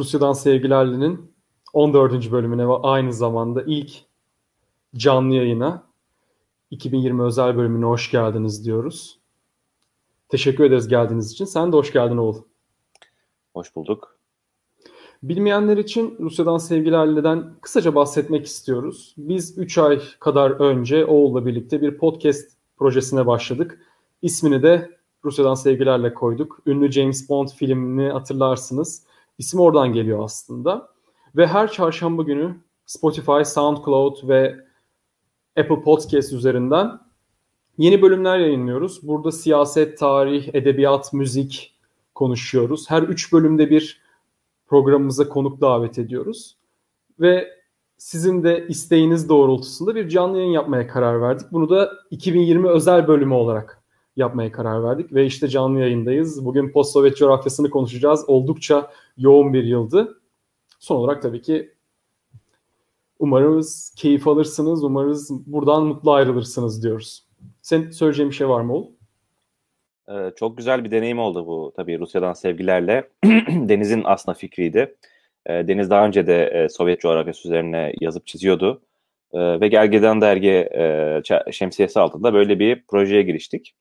Rusya'dan Sevgilerli'nin 14. bölümüne ve aynı zamanda ilk canlı yayına 2020 özel bölümüne hoş geldiniz diyoruz. Teşekkür ederiz geldiğiniz için. Sen de hoş geldin Oğul. Hoş bulduk. Bilmeyenler için Rusya'dan Sevgilerli'den kısaca bahsetmek istiyoruz. Biz 3 ay kadar önce Oğul'la birlikte bir podcast projesine başladık. İsmini de Rusya'dan Sevgilerle koyduk. Ünlü James Bond filmini hatırlarsınız. İsim oradan geliyor aslında. Ve her çarşamba günü Spotify, SoundCloud ve Apple Podcast üzerinden yeni bölümler yayınlıyoruz. Burada siyaset, tarih, edebiyat, müzik konuşuyoruz. Her üç bölümde bir programımıza konuk davet ediyoruz. Ve sizin de isteğiniz doğrultusunda bir canlı yayın yapmaya karar verdik. Bunu da 2020 özel bölümü olarak yapmaya karar verdik ve işte canlı yayındayız. Bugün post-Sovyet coğrafyasını konuşacağız. Oldukça yoğun bir yıldı. Son olarak tabii ki umarız keyif alırsınız, umarız buradan mutlu ayrılırsınız diyoruz. Senin söyleyeceğin bir şey var mı Oğul? Ee, çok güzel bir deneyim oldu bu tabii Rusya'dan sevgilerle. Deniz'in aslında fikriydi. Ee, Deniz daha önce de e, Sovyet coğrafyası üzerine yazıp çiziyordu. Ee, ve Gergedan Dergi e, şemsiyesi altında böyle bir projeye giriştik.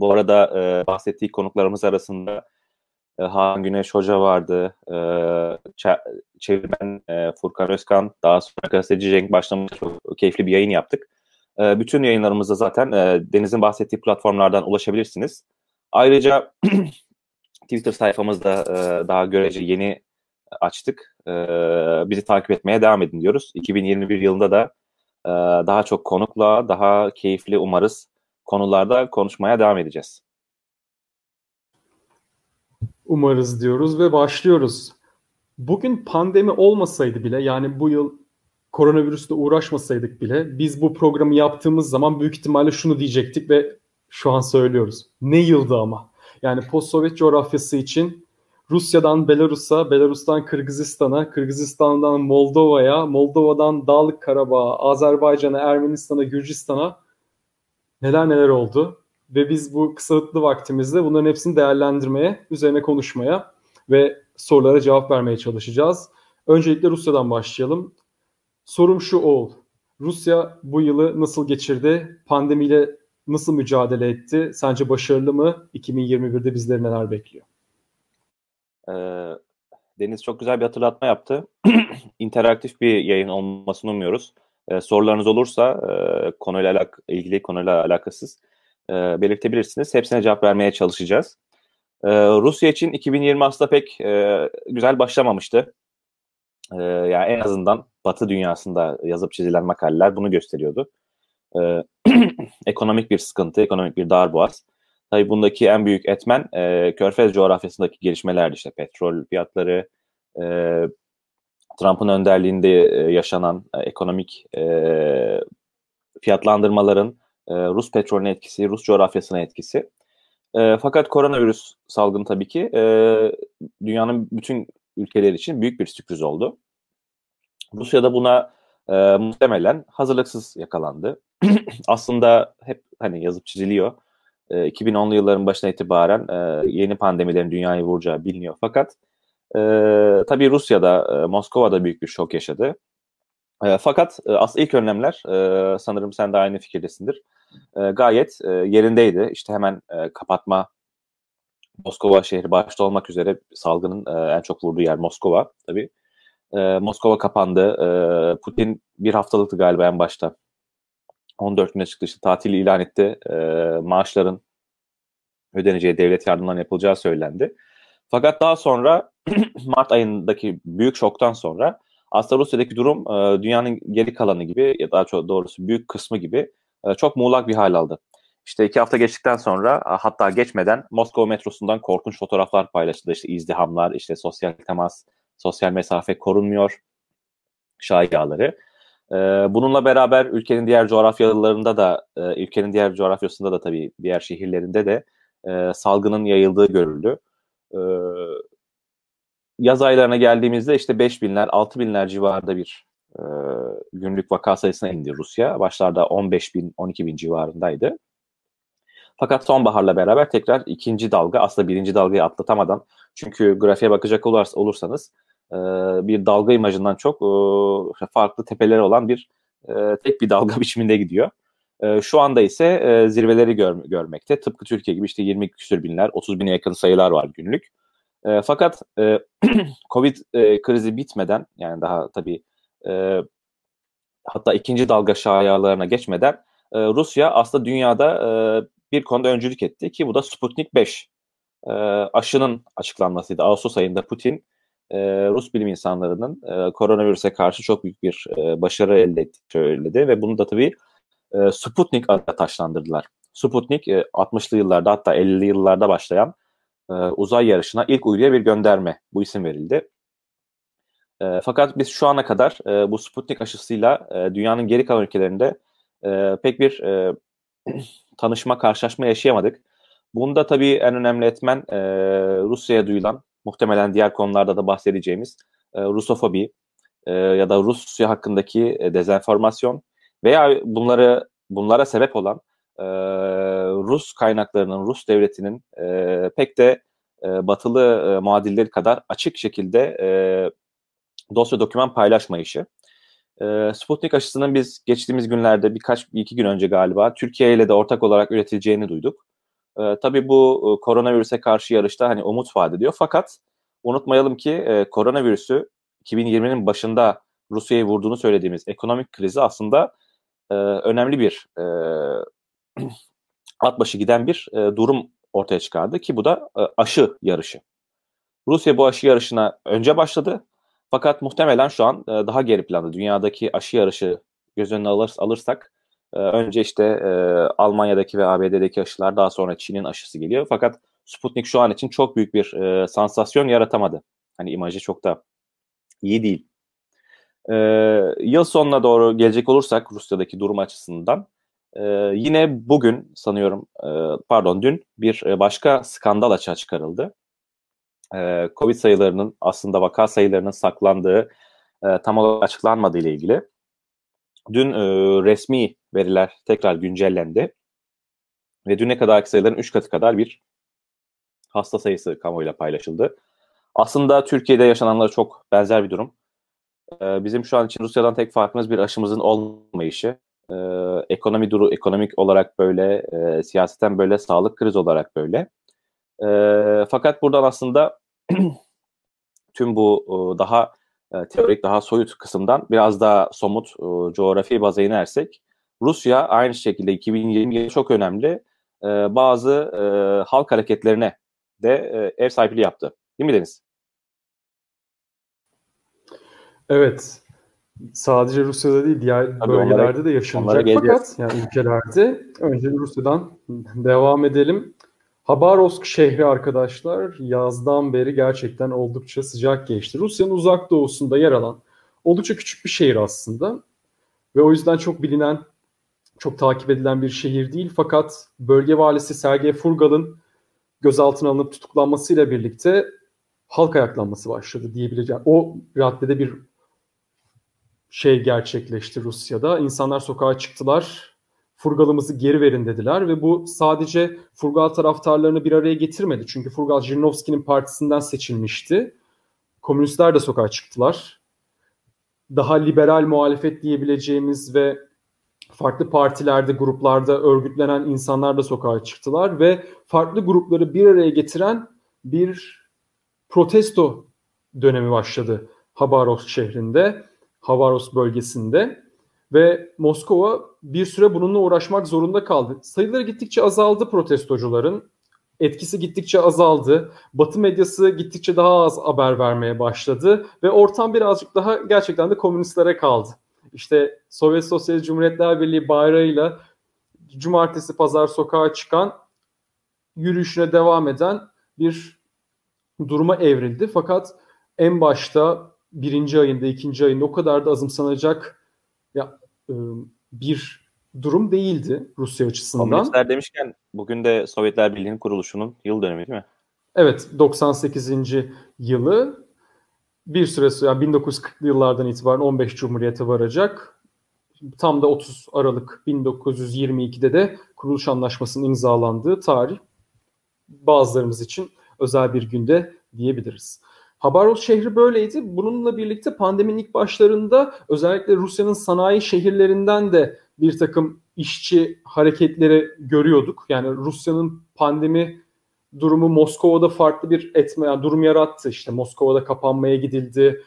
Bu arada e, bahsettiği konuklarımız arasında e, Han Güneş Hoca vardı, e, çevirmen e, Furkan Özkan, daha sonra gazeteci Cenk başlamış çok keyifli bir yayın yaptık. E, bütün yayınlarımızda zaten e, Deniz'in bahsettiği platformlardan ulaşabilirsiniz. Ayrıca Twitter sayfamızda e, daha görece yeni açtık. E, bizi takip etmeye devam edin diyoruz. 2021 yılında da e, daha çok konukla, daha keyifli umarız konularda konuşmaya devam edeceğiz. Umarız diyoruz ve başlıyoruz. Bugün pandemi olmasaydı bile yani bu yıl koronavirüsle uğraşmasaydık bile biz bu programı yaptığımız zaman büyük ihtimalle şunu diyecektik ve şu an söylüyoruz. Ne yıldı ama. Yani post-Sovyet coğrafyası için Rusya'dan Belarus'a, Belarus'tan Kırgızistan'a, Kırgızistan'dan Moldova'ya, Moldova'dan Dağlık Karabağ'a, Azerbaycan'a, Ermenistan'a, Gürcistan'a neler neler oldu. Ve biz bu kısıtlı vaktimizde bunların hepsini değerlendirmeye, üzerine konuşmaya ve sorulara cevap vermeye çalışacağız. Öncelikle Rusya'dan başlayalım. Sorum şu Oğul. Rusya bu yılı nasıl geçirdi? Pandemiyle nasıl mücadele etti? Sence başarılı mı? 2021'de bizleri neler bekliyor? Ee, Deniz çok güzel bir hatırlatma yaptı. İnteraktif bir yayın olmasını umuyoruz. Ee, sorularınız olursa e, konuyla alak ilgili konuyla alakasız e, belirtebilirsiniz. Hepsine cevap vermeye çalışacağız. E, Rusya için 2020 aslında pek e, güzel başlamamıştı. E, yani en azından Batı dünyasında yazıp çizilen makaleler bunu gösteriyordu. Ekonomik bir sıkıntı, ekonomik bir darboğaz. Tabii bundaki en büyük etmen e, Körfez coğrafyasındaki gelişmelerdi işte petrol fiyatları, e, Trump'ın önderliğinde e, yaşanan e, ekonomik e, fiyatlandırmaların Rus petrolüne etkisi, Rus coğrafyasına etkisi. Fakat koronavirüs salgını tabii ki dünyanın bütün ülkeleri için büyük bir sürpriz oldu. Rusya da buna muhtemelen hazırlıksız yakalandı. Aslında hep hani yazıp çiziliyor. E, 2010'lu yılların başına itibaren yeni pandemilerin dünyayı vuracağı biliniyor. Fakat e, tabii Rusya'da, e, Moskova'da büyük bir şok yaşadı. E, fakat e, aslında ilk önlemler, e, sanırım sen de aynı fikirdesindir, e, gayet e, yerindeydi. İşte hemen e, kapatma, Moskova şehri başta olmak üzere salgının e, en çok vurduğu yer Moskova tabii. E, Moskova kapandı. E, Putin bir haftalıktı galiba en başta. 14 güne çıktı işte tatil ilan etti. E, maaşların ödeneceği devlet yardımlarının yapılacağı söylendi. Fakat daha sonra Mart ayındaki büyük şoktan sonra aslında Rusya'daki durum e, dünyanın geri kalanı gibi ya daha çok doğrusu büyük kısmı gibi e, çok muğlak bir hal aldı. İşte iki hafta geçtikten sonra hatta geçmeden Moskova metrosundan korkunç fotoğraflar paylaşıldı. İşte izdihamlar, işte sosyal temas, sosyal mesafe korunmuyor şayiaları. E, bununla beraber ülkenin diğer coğrafyalarında da, e, ülkenin diğer coğrafyasında da tabii diğer şehirlerinde de e, salgının yayıldığı görüldü. E, yaz aylarına geldiğimizde işte 5 binler, 6 binler civarında bir e, günlük vaka sayısına indi Rusya. Başlarda 15 bin, 12 bin civarındaydı. Fakat sonbaharla beraber tekrar ikinci dalga aslında birinci dalgayı atlatamadan çünkü grafiğe bakacak olursanız e, bir dalga imajından çok e, farklı tepeleri olan bir e, tek bir dalga biçiminde gidiyor. E, şu anda ise e, zirveleri gör, görmekte. Tıpkı Türkiye gibi işte 20 küsür binler, 30 bine yakın sayılar var günlük. E, fakat e, Covid e, krizi bitmeden yani daha tabii hatta ikinci dalga şayalarına geçmeden Rusya aslında dünyada bir konuda öncülük etti ki bu da Sputnik 5 e, aşının açıklanmasıydı. Ağustos ayında Putin Rus bilim insanlarının koronavirüse karşı çok büyük bir başarı elde ettiğini söyledi ve bunu da tabii e, Sputnik adına taşlandırdılar. Sputnik e, 60'lı yıllarda hatta 50'li yıllarda başlayan e, uzay yarışına ilk uyduya bir gönderme. Bu isim verildi. E, fakat biz şu ana kadar e, bu Sputnik aşısıyla e, dünyanın geri kalan ülkelerinde e, pek bir e, tanışma, karşılaşma yaşayamadık. Bunda tabii en önemli etmen e, Rusya'ya duyulan, muhtemelen diğer konularda da bahsedeceğimiz e, Rusofobi e, ya da Rusya hakkındaki e, dezenformasyon veya bunları bunlara sebep olan e, Rus kaynaklarının, Rus devletinin e, pek de e, batılı e, muadilleri kadar açık şekilde e, dosya doküman paylaşmayışı. E, Sputnik aşısının biz geçtiğimiz günlerde birkaç bir iki gün önce galiba Türkiye ile de ortak olarak üretileceğini duyduk. E, tabii bu e, koronavirüse karşı yarışta hani umut vaat ediyor. Fakat unutmayalım ki e, koronavirüsü 2020'nin başında Rusya'yı vurduğunu söylediğimiz ekonomik krizi aslında e, önemli bir e, at başı giden bir e, durum ortaya çıkardı ki bu da e, aşı yarışı. Rusya bu aşı yarışına önce başladı fakat muhtemelen şu an e, daha geri planda. Dünyadaki aşı yarışı göz önüne alır, alırsak e, önce işte e, Almanya'daki ve ABD'deki aşılar daha sonra Çin'in aşısı geliyor. Fakat Sputnik şu an için çok büyük bir e, sansasyon yaratamadı. Hani imajı çok da iyi değil. E, yıl sonuna doğru gelecek olursak Rusya'daki durum açısından e, yine bugün sanıyorum e, pardon dün bir e, başka skandal açığa çıkarıldı. E, Covid sayılarının aslında vaka sayılarının saklandığı e, tam olarak açıklanmadığı ile ilgili. Dün e, resmi veriler tekrar güncellendi ve düne kadarki sayıların 3 katı kadar bir hasta sayısı kamuoyuyla paylaşıldı. Aslında Türkiye'de yaşananlara çok benzer bir durum. Ee, bizim şu an için Rusya'dan tek farkımız bir aşımızın olmayışı. Ee, ekonomi duru, ekonomik olarak böyle, e, siyaseten böyle, sağlık krizi olarak böyle. Ee, fakat buradan aslında tüm bu e, daha e, teorik, daha soyut kısımdan biraz daha somut e, coğrafi baza inersek, Rusya aynı şekilde 2020 yılı çok önemli e, bazı e, halk hareketlerine de e, ev sahipliği yaptı. Değil mi Deniz? Evet. Sadece Rusya'da değil diğer Tabii bölgelerde onlara, de yaşanacak. Fakat yani ülkelerde önce Rusya'dan devam edelim. Habarovsk şehri arkadaşlar yazdan beri gerçekten oldukça sıcak geçti. Rusya'nın uzak doğusunda yer alan oldukça küçük bir şehir aslında. Ve o yüzden çok bilinen, çok takip edilen bir şehir değil. Fakat bölge valisi Sergey Furgal'ın gözaltına alınıp tutuklanmasıyla birlikte halk ayaklanması başladı diyebileceğim. O raddede bir şey gerçekleşti Rusya'da. İnsanlar sokağa çıktılar. Furgal'ımızı geri verin dediler ve bu sadece Furgal taraftarlarını bir araya getirmedi. Çünkü Furgal Jirinovski'nin partisinden seçilmişti. Komünistler de sokağa çıktılar. Daha liberal muhalefet diyebileceğimiz ve farklı partilerde, gruplarda örgütlenen insanlar da sokağa çıktılar ve farklı grupları bir araya getiren bir protesto dönemi başladı Habarovsk şehrinde, Habarovsk bölgesinde ve Moskova bir süre bununla uğraşmak zorunda kaldı. Sayıları gittikçe azaldı protestocuların. Etkisi gittikçe azaldı. Batı medyası gittikçe daha az haber vermeye başladı ve ortam birazcık daha gerçekten de komünistlere kaldı. İşte Sovyet Sosyalist Cumhuriyetler Birliği bayrağıyla cumartesi pazar sokağa çıkan yürüyüşüne devam eden bir duruma evrildi. Fakat en başta birinci ayında, ikinci ayında o kadar da azımsanacak ya, e, bir durum değildi Rusya açısından. Komünistler demişken bugün de Sovyetler Birliği'nin kuruluşunun yıl dönümü değil mi? Evet 98. yılı bir süre yani 1940'lı yıllardan itibaren 15 Cumhuriyete varacak. Tam da 30 Aralık 1922'de de kuruluş anlaşmasının imzalandığı tarih bazılarımız için özel bir günde diyebiliriz. Habarovsk şehri böyleydi. Bununla birlikte pandeminin ilk başlarında özellikle Rusya'nın sanayi şehirlerinden de bir takım işçi hareketleri görüyorduk. Yani Rusya'nın pandemi durumu Moskova'da farklı bir etme, yani durum yarattı. İşte Moskova'da kapanmaya gidildi,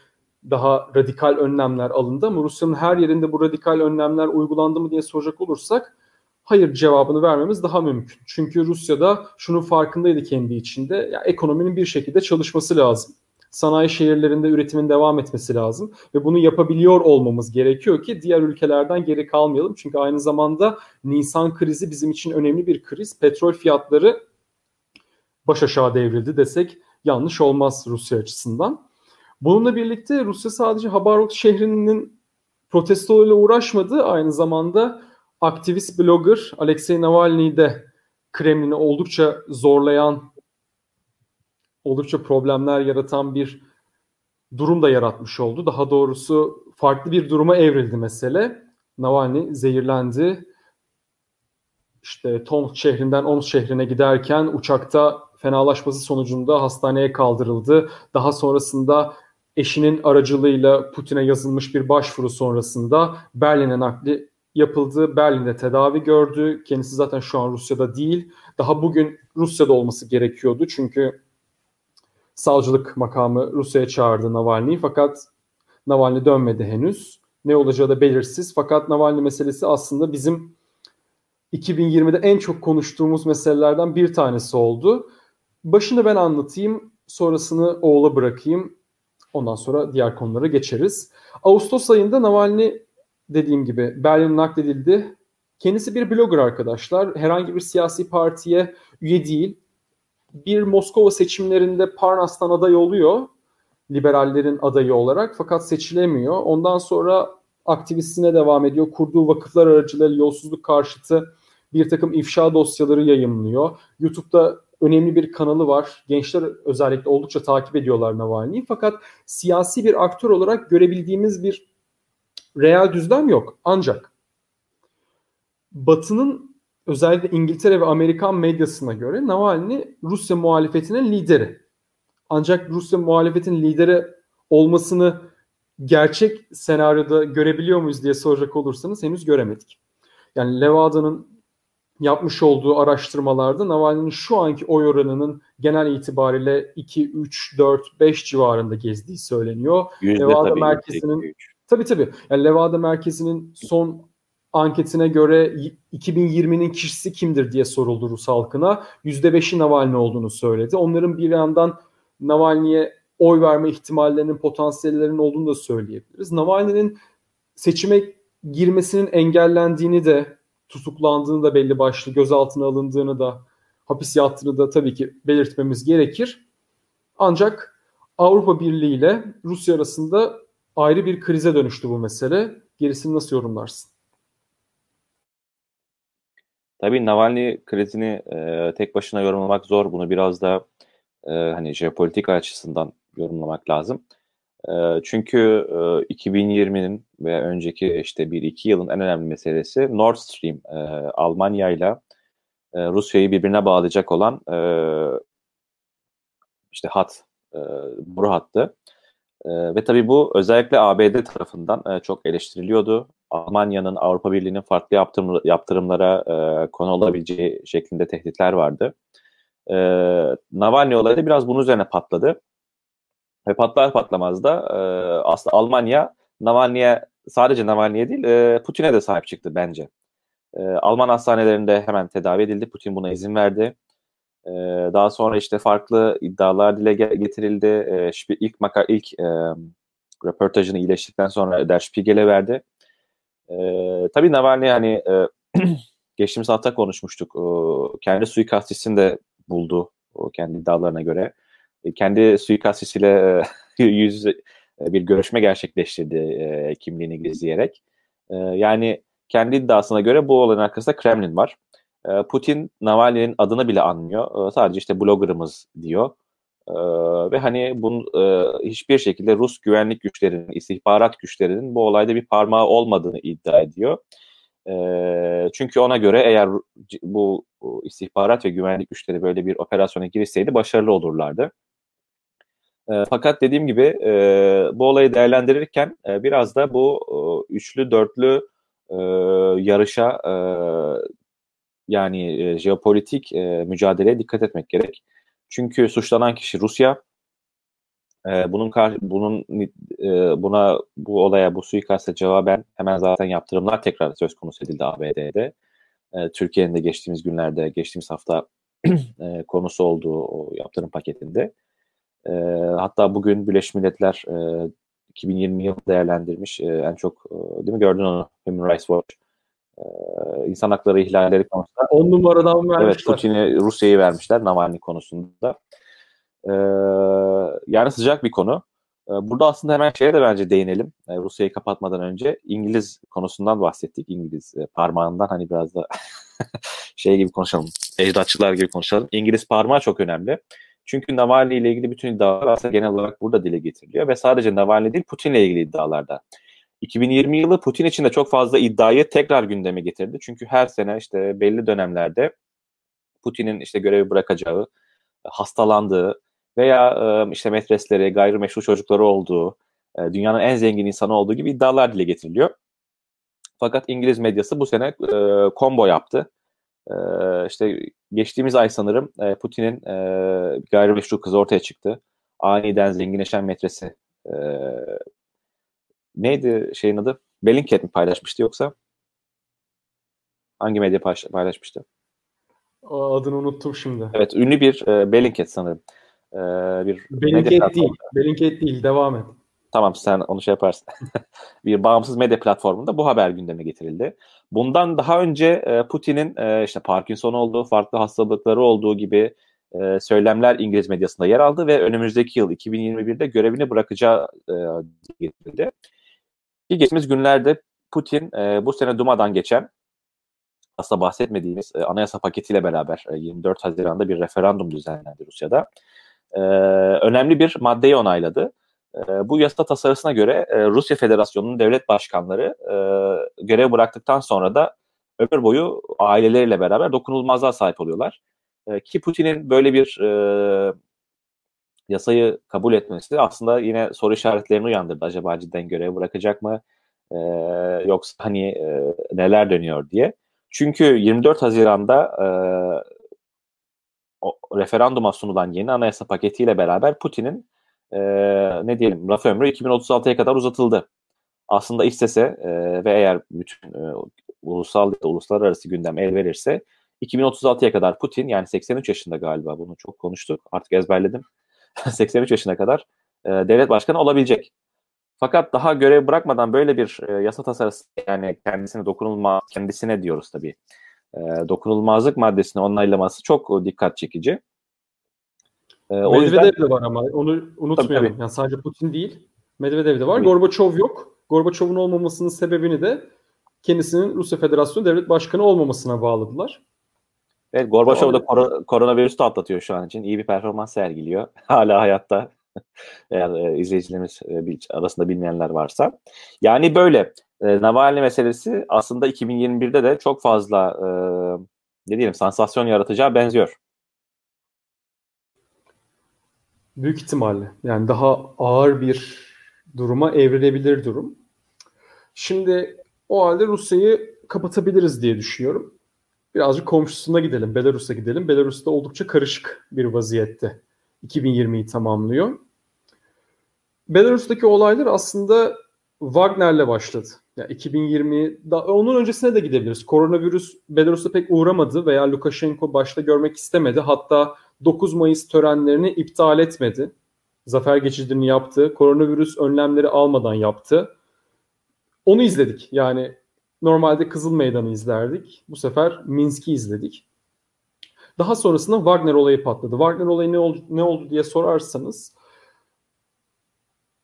daha radikal önlemler alındı ama Rusya'nın her yerinde bu radikal önlemler uygulandı mı diye soracak olursak hayır cevabını vermemiz daha mümkün. Çünkü Rusya'da şunun farkındaydı kendi içinde. Ya ekonominin bir şekilde çalışması lazım. Sanayi şehirlerinde üretimin devam etmesi lazım ve bunu yapabiliyor olmamız gerekiyor ki diğer ülkelerden geri kalmayalım. Çünkü aynı zamanda Nisan krizi bizim için önemli bir kriz. Petrol fiyatları baş aşağı devrildi desek yanlış olmaz Rusya açısından. Bununla birlikte Rusya sadece Habarovsk şehrinin protestolarıyla uğraşmadı. Aynı zamanda aktivist blogger Alexei Navalny'i de Kremlin'i oldukça zorlayan, oldukça problemler yaratan bir durum da yaratmış oldu. Daha doğrusu farklı bir duruma evrildi mesele. Navalny zehirlendi. İşte Tomsk şehrinden Omsk şehrine giderken uçakta fenalaşması sonucunda hastaneye kaldırıldı. Daha sonrasında eşinin aracılığıyla Putin'e yazılmış bir başvuru sonrasında Berlin'e nakli yapıldı. Berlin'de tedavi gördü. Kendisi zaten şu an Rusya'da değil. Daha bugün Rusya'da olması gerekiyordu. Çünkü savcılık makamı Rusya'ya çağırdı Navalny'yi fakat Navalny dönmedi henüz. Ne olacağı da belirsiz. Fakat Navalny meselesi aslında bizim 2020'de en çok konuştuğumuz meselelerden bir tanesi oldu. Başını ben anlatayım, sonrasını oğula bırakayım. Ondan sonra diğer konulara geçeriz. Ağustos ayında Navalny dediğim gibi Berlin nakledildi. Kendisi bir blogger arkadaşlar. Herhangi bir siyasi partiye üye değil. Bir Moskova seçimlerinde Parnas'tan aday oluyor. Liberallerin adayı olarak fakat seçilemiyor. Ondan sonra aktivistine devam ediyor. Kurduğu vakıflar aracılığıyla yolsuzluk karşıtı bir takım ifşa dosyaları yayımlıyor. YouTube'da önemli bir kanalı var. Gençler özellikle oldukça takip ediyorlar Navalny'yi. Fakat siyasi bir aktör olarak görebildiğimiz bir real düzlem yok. Ancak Batı'nın özellikle İngiltere ve Amerikan medyasına göre Navalny Rusya muhalefetinin lideri. Ancak Rusya muhalefetin lideri olmasını gerçek senaryoda görebiliyor muyuz diye soracak olursanız henüz göremedik. Yani Levada'nın yapmış olduğu araştırmalarda Navalny'nin şu anki oy oranının genel itibariyle 2, 3, 4, 5 civarında gezdiği söyleniyor. Yüzde Levada tabii, merkezinin tabii tabii. Yani Levada merkezinin son anketine göre 2020'nin kişisi kimdir diye soruldu Rus halkına. %5'i Navalny olduğunu söyledi. Onların bir yandan Navalny'ye oy verme ihtimallerinin, potansiyellerinin olduğunu da söyleyebiliriz. Navalny'nin seçime girmesinin engellendiğini de tutuklandığını da belli başlı gözaltına alındığını da hapis yattığını da tabii ki belirtmemiz gerekir. Ancak Avrupa Birliği ile Rusya arasında ayrı bir krize dönüştü bu mesele. Gerisini nasıl yorumlarsın? Tabii Navalny krizini e, tek başına yorumlamak zor. Bunu biraz da e, hani jeopolitik açısından yorumlamak lazım. E, çünkü e, 2020'nin ve önceki işte 1-2 yılın en önemli meselesi Nord Stream e, Almanya ile Rusya'yı birbirine bağlayacak olan e, işte hat, e, boru hattı. E, ve tabii bu özellikle ABD tarafından e, çok eleştiriliyordu. Almanya'nın Avrupa Birliği'nin farklı yaptırım, yaptırımlara e, konu olabileceği şeklinde tehditler vardı. E, Navalny olayı da biraz bunun üzerine patladı. Ve patlar patlamaz da e, aslında Almanya Navalny'e sadece Navalny'e değil e, Putin'e de sahip çıktı bence. E, Alman hastanelerinde hemen tedavi edildi. Putin buna izin verdi. E, daha sonra işte farklı iddialar dile getirildi. E, ilk makar ilk e, röportajını iyileştikten sonra Der Spiegel'e verdi. E, tabii Navalny hani e, geçtiğimiz hafta konuşmuştuk. E, kendi suikastçisini de buldu o kendi iddialarına göre. E, kendi suikastçisiyle e, yüz e, bir görüşme gerçekleştirdi e, kimliğini gizleyerek. E, yani kendi iddiasına göre bu olayın arkasında Kremlin var. E, Putin Navalny'nin adını bile anmıyor. E, sadece işte bloggerımız diyor. E, ve hani bunun e, hiçbir şekilde Rus güvenlik güçlerinin, istihbarat güçlerinin bu olayda bir parmağı olmadığını iddia ediyor. E, çünkü ona göre eğer bu, istihbarat ve güvenlik güçleri böyle bir operasyona girişseydi başarılı olurlardı. E, fakat dediğim gibi e, bu olayı değerlendirirken e, biraz da bu e, üçlü dörtlü e, yarışa e, yani e, jeopolitik e, mücadeleye dikkat etmek gerek. Çünkü suçlanan kişi Rusya. E, bunun kar bunun e, buna bu olaya bu suikasta cevaben hemen zaten yaptırımlar tekrar söz konusu edildi ABD'de. E, Türkiye'nin de geçtiğimiz günlerde, geçtiğimiz hafta e, konusu olduğu o yaptırım paketinde. E, hatta bugün Birleşmiş Milletler e, 2020 yılı değerlendirmiş. E, en çok e, değil mi gördün onu Human Rights Watch. E, insan hakları ihlalleri konusunda. 10 numaradan vermişler. Evet Putin'e Rusya'yı vermişler Navalny konusunda. E, yani sıcak bir konu. E, burada aslında hemen şeye de bence değinelim. Rusya'yı kapatmadan önce İngiliz konusundan bahsettik. İngiliz e, parmağından hani biraz da şey gibi konuşalım. Ecdatçılar gibi konuşalım. İngiliz parmağı çok önemli. Çünkü Navalny ile ilgili bütün iddialar aslında genel olarak burada dile getiriliyor ve sadece Navalny değil Putin ile ilgili iddialarda. 2020 yılı Putin için de çok fazla iddiayı tekrar gündeme getirdi. Çünkü her sene işte belli dönemlerde Putin'in işte görevi bırakacağı, hastalandığı veya işte metresleri, gayrimeşru çocukları olduğu, dünyanın en zengin insanı olduğu gibi iddialar dile getiriliyor. Fakat İngiliz medyası bu sene combo yaptı. İşte geçtiğimiz ay sanırım Putin'in gayrimeşru kızı ortaya çıktı. Aniden zenginleşen metresi. Neydi şeyin adı? Bellingcat mi paylaşmıştı yoksa? Hangi medya paylaşmıştı? Adını unuttum şimdi. Evet, ünlü bir e, Bellingcat sanırım. E, bir Bellingcat değil. Bellingcat değil. Devam et. Tamam sen onu şey yaparsın. bir bağımsız medya platformunda bu haber gündeme getirildi. Bundan daha önce e, Putin'in e, işte Parkinson olduğu, farklı hastalıkları olduğu gibi e, söylemler İngiliz medyasında yer aldı ve önümüzdeki yıl 2021'de görevini bırakacağı getirildi. Geçtiğimiz günlerde Putin e, bu sene Duma'dan geçen aslında bahsetmediğimiz e, anayasa paketiyle beraber e, 24 Haziran'da bir referandum düzenlendi Rusya'da. E, önemli bir maddeyi onayladı. E, bu yasa tasarısına göre e, Rusya Federasyonu'nun devlet başkanları e, görev bıraktıktan sonra da ömür boyu aileleriyle beraber dokunulmazlığa sahip oluyorlar. E, ki Putin'in böyle bir e, yasayı kabul etmesi aslında yine soru işaretlerini uyandırdı. Acaba cidden görev bırakacak mı? E, yoksa hani e, neler dönüyor diye. Çünkü 24 Haziran'da e, o referanduma sunulan yeni anayasa paketiyle beraber Putin'in e, ne diyelim raf ömrü 2036'ya kadar uzatıldı. Aslında istese e, ve eğer bütün e, ulusal ya da uluslararası gündem el verirse 2036'ya kadar Putin yani 83 yaşında galiba bunu çok konuştuk artık ezberledim. 83 yaşına kadar e, devlet başkanı olabilecek. Fakat daha görev bırakmadan böyle bir e, yasa tasarısı yani kendisine dokunulma kendisine diyoruz tabii. E, dokunulmazlık maddesini onaylaması çok dikkat çekici. E, o yüzden de var ama onu unutmayalım. Tabii, tabii. Yani sadece Putin değil. Medvedev de var. Gorbaçov yok. Gorbaçov'un olmamasının sebebini de kendisinin Rusya Federasyonu devlet başkanı olmamasına bağladılar. Evet Gorbaçov da kor- koronavirüsü atlatıyor şu an için. İyi bir performans sergiliyor. Hala hayatta. Eğer e, izleyicilerimiz e, arasında bilmeyenler varsa. Yani böyle. E, Navalny meselesi aslında 2021'de de çok fazla e, ne diyelim sansasyon yaratacağı benziyor. Büyük ihtimalle. Yani daha ağır bir duruma evrilebilir durum. Şimdi o halde Rusya'yı kapatabiliriz diye düşünüyorum. Birazcık komşusuna gidelim, Belarus'a gidelim. Belarus'ta oldukça karışık bir vaziyette 2020'yi tamamlıyor. Belarus'taki olaylar aslında Wagner'le başladı. Yani 2020 da onun öncesine de gidebiliriz. Koronavirüs Belarus'ta pek uğramadı veya Lukashenko başta görmek istemedi. Hatta 9 Mayıs törenlerini iptal etmedi. Zafer geçidini yaptı. Koronavirüs önlemleri almadan yaptı. Onu izledik. Yani normalde Kızıl Meydan'ı izlerdik. Bu sefer Minsk'i izledik. Daha sonrasında Wagner olayı patladı. Wagner olayı ne oldu, ne oldu diye sorarsanız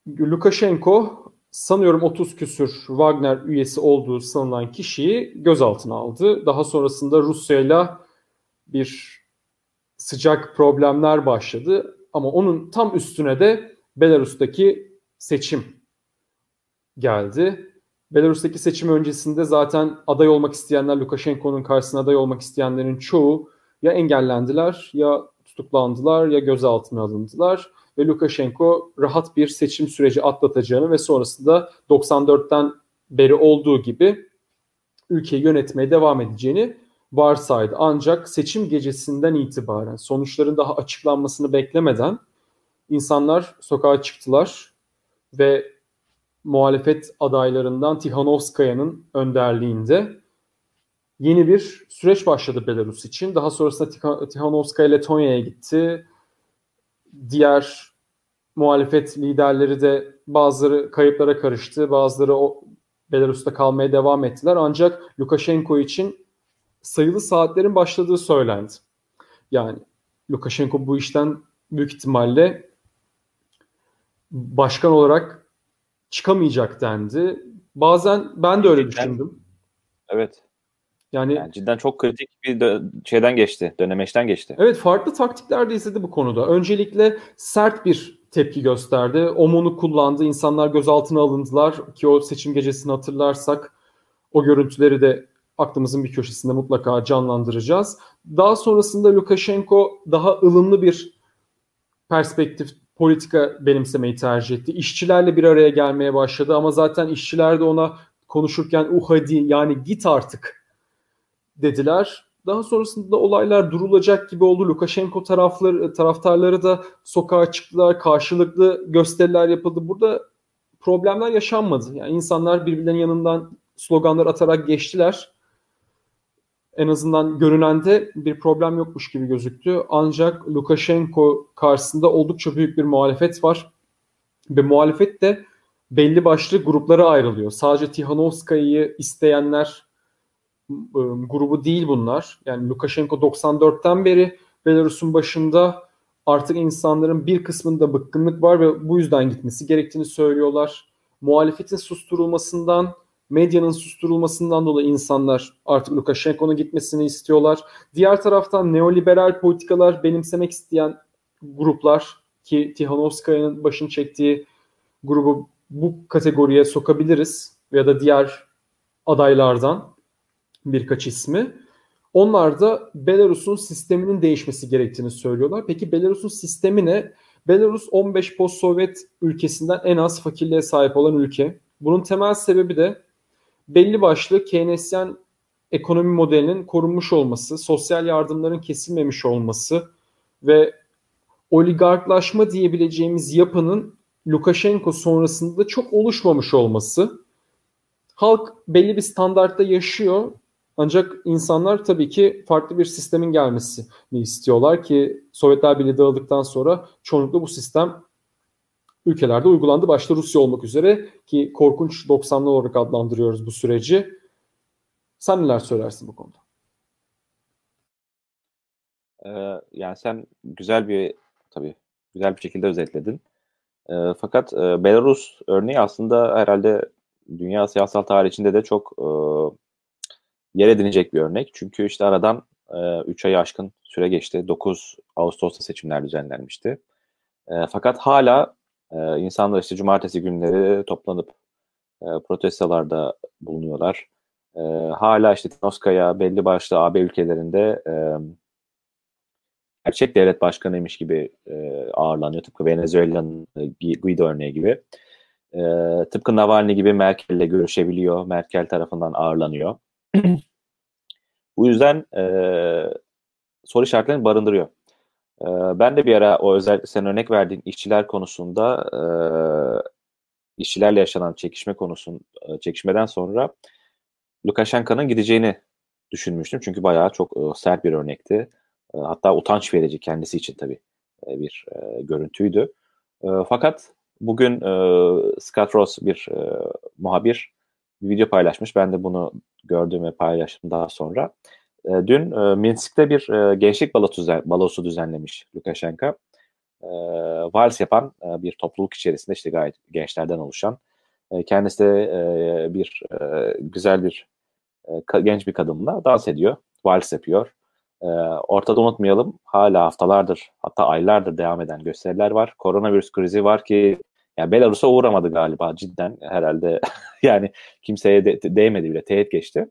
Lukashenko sanıyorum 30 küsür Wagner üyesi olduğu sanılan kişiyi gözaltına aldı. Daha sonrasında Rusya ile bir sıcak problemler başladı. Ama onun tam üstüne de Belarus'taki seçim geldi. Belarus'taki seçim öncesinde zaten aday olmak isteyenler, Lukashenko'nun karşısına aday olmak isteyenlerin çoğu ya engellendiler ya tutuklandılar ya gözaltına alındılar ve Lukashenko rahat bir seçim süreci atlatacağını ve sonrasında 94'ten beri olduğu gibi ülkeyi yönetmeye devam edeceğini varsaydı. Ancak seçim gecesinden itibaren sonuçların daha açıklanmasını beklemeden insanlar sokağa çıktılar ve muhalefet adaylarından Tihanovskaya'nın önderliğinde yeni bir süreç başladı Belarus için. Daha sonrasında Tihanovskaya Letonya'ya gitti. Diğer muhalefet liderleri de bazıları kayıplara karıştı, bazıları o Belarus'ta kalmaya devam ettiler. Ancak Lukashenko için sayılı saatlerin başladığı söylendi. Yani Lukashenko bu işten büyük ihtimalle başkan olarak çıkamayacak dendi. Bazen ben de öyle düşündüm. Evet. Yani, yani cidden çok kritik bir şeyden geçti, dönemeçten geçti. Evet, farklı taktikler de izledi bu konuda. Öncelikle sert bir tepki gösterdi. OMON'u kullandı. İnsanlar gözaltına alındılar ki o seçim gecesini hatırlarsak o görüntüleri de aklımızın bir köşesinde mutlaka canlandıracağız. Daha sonrasında Lukashenko daha ılımlı bir perspektif politika benimsemeyi tercih etti. İşçilerle bir araya gelmeye başladı ama zaten işçiler de ona konuşurken uh hadi yani git artık dediler. Daha sonrasında olaylar durulacak gibi oldu. Lukashenko tarafları, taraftarları da sokağa çıktılar. Karşılıklı gösteriler yapıldı. Burada problemler yaşanmadı. Yani insanlar birbirlerinin yanından sloganlar atarak geçtiler. En azından görünende bir problem yokmuş gibi gözüktü. Ancak Lukashenko karşısında oldukça büyük bir muhalefet var. Ve muhalefet de belli başlı gruplara ayrılıyor. Sadece Tihanovskay'ı isteyenler Iı, grubu değil bunlar. Yani Lukashenko 94'ten beri Belarus'un başında artık insanların bir kısmında bıkkınlık var ve bu yüzden gitmesi gerektiğini söylüyorlar. Muhalefetin susturulmasından, medyanın susturulmasından dolayı insanlar artık Lukashenko'nun gitmesini istiyorlar. Diğer taraftan neoliberal politikalar benimsemek isteyen gruplar ki Tihanovskaya'nın başını çektiği grubu bu kategoriye sokabiliriz ya da diğer adaylardan birkaç ismi. Onlar da Belarus'un sisteminin değişmesi gerektiğini söylüyorlar. Peki Belarus'un sistemi ne? Belarus 15 post-Sovyet ülkesinden en az fakirliğe sahip olan ülke. Bunun temel sebebi de belli başlı Keynesyen ekonomi modelinin korunmuş olması, sosyal yardımların kesilmemiş olması ve oligarklaşma diyebileceğimiz yapının Lukashenko sonrasında çok oluşmamış olması. Halk belli bir standartta yaşıyor ancak insanlar tabii ki farklı bir sistemin gelmesini istiyorlar ki Sovyetler Birliği dağıldıktan sonra çoğunlukla bu sistem ülkelerde uygulandı. Başta Rusya olmak üzere ki korkunç 90'lı olarak adlandırıyoruz bu süreci. Sen neler söylersin bu konuda? Ee, yani sen güzel bir tabii güzel bir şekilde özetledin. E, fakat e, Belarus örneği aslında herhalde dünya siyasal tarihinde de çok e, yer edinecek bir örnek. Çünkü işte aradan e, 3 ayı aşkın süre geçti. 9 Ağustos'ta seçimler düzenlenmişti. E, fakat hala e, insanlar işte cumartesi günleri toplanıp e, protestolarda bulunuyorlar. E, hala işte Tinoskaya belli başlı AB ülkelerinde e, gerçek devlet başkanıymış gibi e, ağırlanıyor. Tıpkı Venezuela'nın e, Guido örneği gibi. E, tıpkı Navalny gibi Merkel'le görüşebiliyor. Merkel tarafından ağırlanıyor. Bu yüzden e, soru işaretlerini barındırıyor. E, ben de bir ara o özel sen örnek verdiğin işçiler konusunda e, işçilerle yaşanan çekişme konusun e, çekişmeden sonra Lukashenko'nun gideceğini düşünmüştüm. Çünkü bayağı çok e, sert bir örnekti. Hatta utanç verici kendisi için tabii bir görüntüydü. Fakat bugün Scott Ross bir muhabir bir video paylaşmış. Ben de bunu gördüm ve paylaştım daha sonra. E, dün e, Minsk'te bir e, gençlik düzen, balosu düzenlemiş Lukashenko. E, vals yapan e, bir topluluk içerisinde işte gayet gençlerden oluşan. E, kendisi de e, bir e, güzel bir e, genç bir kadınla dans ediyor. Vals yapıyor. E, ortada unutmayalım hala haftalardır hatta aylardır devam eden gösteriler var. Koronavirüs krizi var ki Yani Belarus'a uğramadı galiba cidden herhalde yani kimseye de, değmedi bile teğet geçti.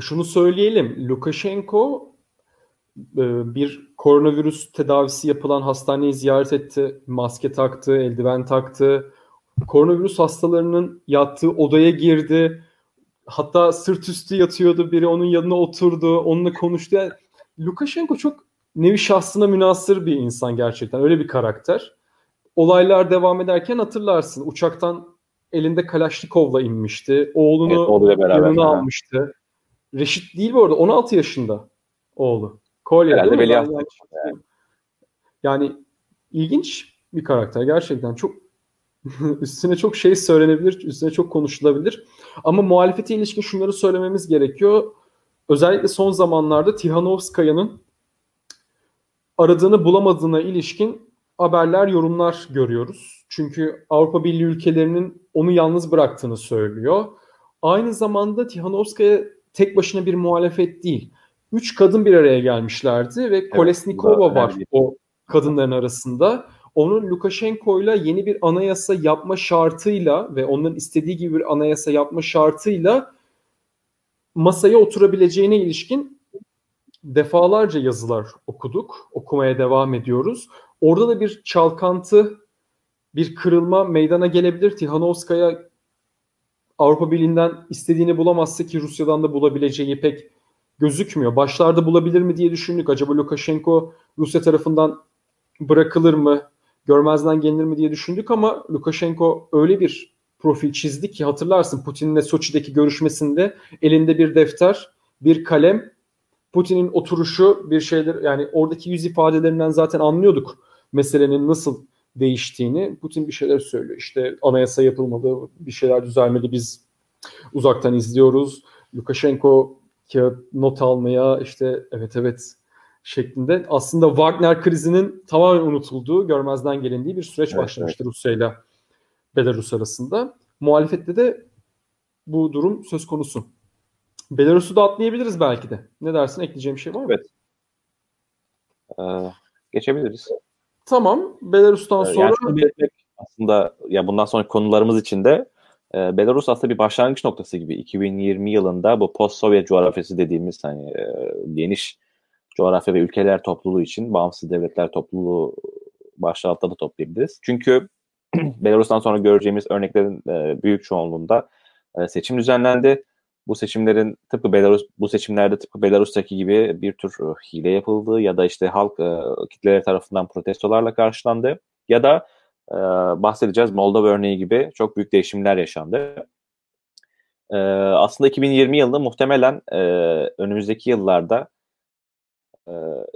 Şunu söyleyelim Lukashenko e, bir koronavirüs tedavisi yapılan hastaneyi ziyaret etti. Maske taktı, eldiven taktı. Koronavirüs hastalarının yattığı odaya girdi. Hatta sırt üstü yatıyordu. Biri onun yanına oturdu. Onunla konuştu. Yani Lukashenko çok nevi şahsına münasır bir insan gerçekten. Öyle bir karakter. Olaylar devam ederken hatırlarsın. Uçaktan elinde Kalaşnikov'la inmişti. Oğlunu evet, yanına ha. almıştı. Reşit değil bu arada. 16 yaşında oğlu. Kolye Herhalde Veliaht. Yani. yani ilginç bir karakter gerçekten. Çok üstüne çok şey söylenebilir, üstüne çok konuşulabilir. Ama muhalefete ilişkin şunları söylememiz gerekiyor. Özellikle son zamanlarda Tihanovskaya'nın aradığını bulamadığına ilişkin haberler, yorumlar görüyoruz. Çünkü Avrupa Birliği ülkelerinin onu yalnız bıraktığını söylüyor. Aynı zamanda Tihanovskaya tek başına bir muhalefet değil. Üç kadın bir araya gelmişlerdi ve evet, Kolesnikova var o kadınların arasında. Onun Lukashenko ile yeni bir anayasa yapma şartıyla ve onların istediği gibi bir anayasa yapma şartıyla masaya oturabileceğine ilişkin defalarca yazılar okuduk. Okumaya devam ediyoruz. Orada da bir çalkantı, bir kırılma meydana gelebilir. Tihanovskaya Avrupa Birliği'nden istediğini bulamazsa ki Rusya'dan da bulabileceği pek gözükmüyor. Başlarda bulabilir mi diye düşündük. Acaba Lukashenko Rusya tarafından bırakılır mı, görmezden gelinir mi diye düşündük ama Lukashenko öyle bir profil çizdi ki hatırlarsın Putin'le Soçi'deki görüşmesinde elinde bir defter, bir kalem, Putin'in oturuşu bir şeyler yani oradaki yüz ifadelerinden zaten anlıyorduk meselenin nasıl değiştiğini. Putin bir şeyler söylüyor. İşte anayasa yapılmalı, bir şeyler düzelmeli. Biz uzaktan izliyoruz. Lukashenko kağıt not almaya işte evet evet şeklinde aslında Wagner krizinin tamamen unutulduğu, görmezden gelindiği bir süreç evet, başlamıştır evet. Rusya ile Belarus arasında. Muhalefette de bu durum söz konusu. Belarus'u da atlayabiliriz belki de. Ne dersin? Ekleyeceğim bir şey var mı? Evet. Ee, geçebiliriz. Tamam. Belarus'tan ee, sonra... Yani aslında ya bundan sonraki konularımız için de e, Belarus aslında bir başlangıç noktası gibi. 2020 yılında bu post-Sovyet coğrafyası dediğimiz hani e, geniş coğrafya ve ülkeler topluluğu için bağımsız devletler topluluğu başlığı altında da toplayabiliriz. Çünkü Belarus'tan sonra göreceğimiz örneklerin e, büyük çoğunluğunda e, seçim düzenlendi. Bu seçimlerin tıpkı Belarus bu seçimlerde tıpkı Belarus'taki gibi bir tür e, hile yapıldı ya da işte halk e, kitleleri tarafından protestolarla karşılandı ya da e, bahsedeceğiz Moldova örneği gibi çok büyük değişimler yaşandı. E, aslında 2020 yılında muhtemelen önümüzdeki yıllarda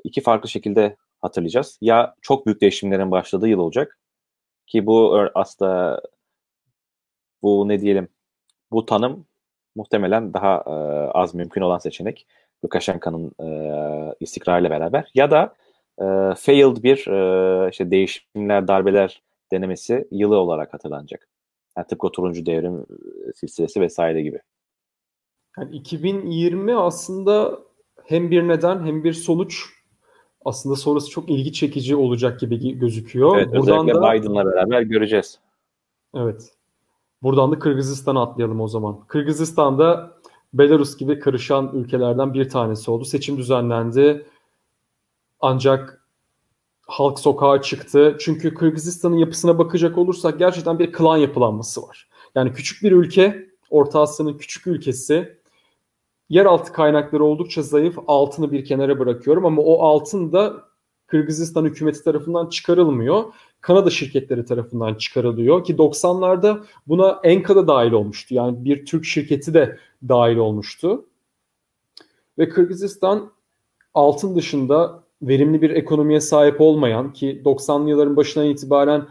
iki farklı şekilde hatırlayacağız. Ya çok büyük değişimlerin başladığı yıl olacak ki bu aslında bu ne diyelim bu tanım muhtemelen daha e, az mümkün olan seçenek Lukashenko'nun e, istikrarıyla beraber ya da e, failed bir e, işte değişimler, darbeler denemesi yılı olarak hatırlanacak. Yani tıpkı turuncu devrim silsilesi vesaire gibi. Yani 2020 aslında hem bir neden hem bir sonuç aslında sonrası çok ilgi çekici olacak gibi gözüküyor. Evet, Buradan özellikle da, Biden'la beraber göreceğiz. Evet. Buradan da Kırgızistan'a atlayalım o zaman. Kırgızistan'da Belarus gibi karışan ülkelerden bir tanesi oldu. Seçim düzenlendi. Ancak halk sokağa çıktı. Çünkü Kırgızistan'ın yapısına bakacak olursak gerçekten bir klan yapılanması var. Yani küçük bir ülke, Orta Asya'nın küçük ülkesi yeraltı kaynakları oldukça zayıf. Altını bir kenara bırakıyorum ama o altın da Kırgızistan hükümeti tarafından çıkarılmıyor. Kanada şirketleri tarafından çıkarılıyor ki 90'larda buna Enka da dahil olmuştu. Yani bir Türk şirketi de dahil olmuştu. Ve Kırgızistan altın dışında verimli bir ekonomiye sahip olmayan ki 90'lı yılların başından itibaren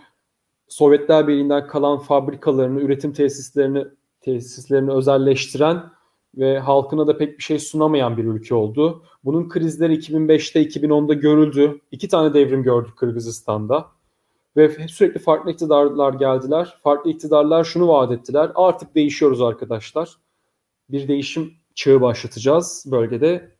Sovyetler Birliği'nden kalan fabrikalarını, üretim tesislerini tesislerini özelleştiren ve halkına da pek bir şey sunamayan bir ülke oldu. Bunun krizleri 2005'te 2010'da görüldü. İki tane devrim gördük Kırgızistan'da. Ve sürekli farklı iktidarlar geldiler. Farklı iktidarlar şunu vaat ettiler. Artık değişiyoruz arkadaşlar. Bir değişim çağı başlatacağız bölgede.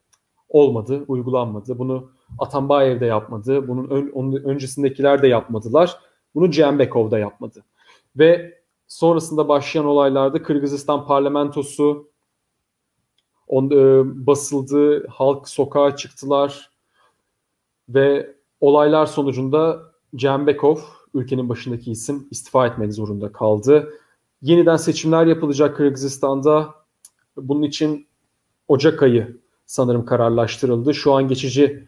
Olmadı, uygulanmadı. Bunu Atambayev de yapmadı. Bunun ön, onun öncesindekiler de yapmadılar. Bunu Cembekov da yapmadı. Ve sonrasında başlayan olaylarda Kırgızistan parlamentosu on, e, basıldı, halk sokağa çıktılar ve olaylar sonucunda Cembekov, ülkenin başındaki isim istifa etmek zorunda kaldı. Yeniden seçimler yapılacak Kırgızistan'da. Bunun için Ocak ayı sanırım kararlaştırıldı. Şu an geçici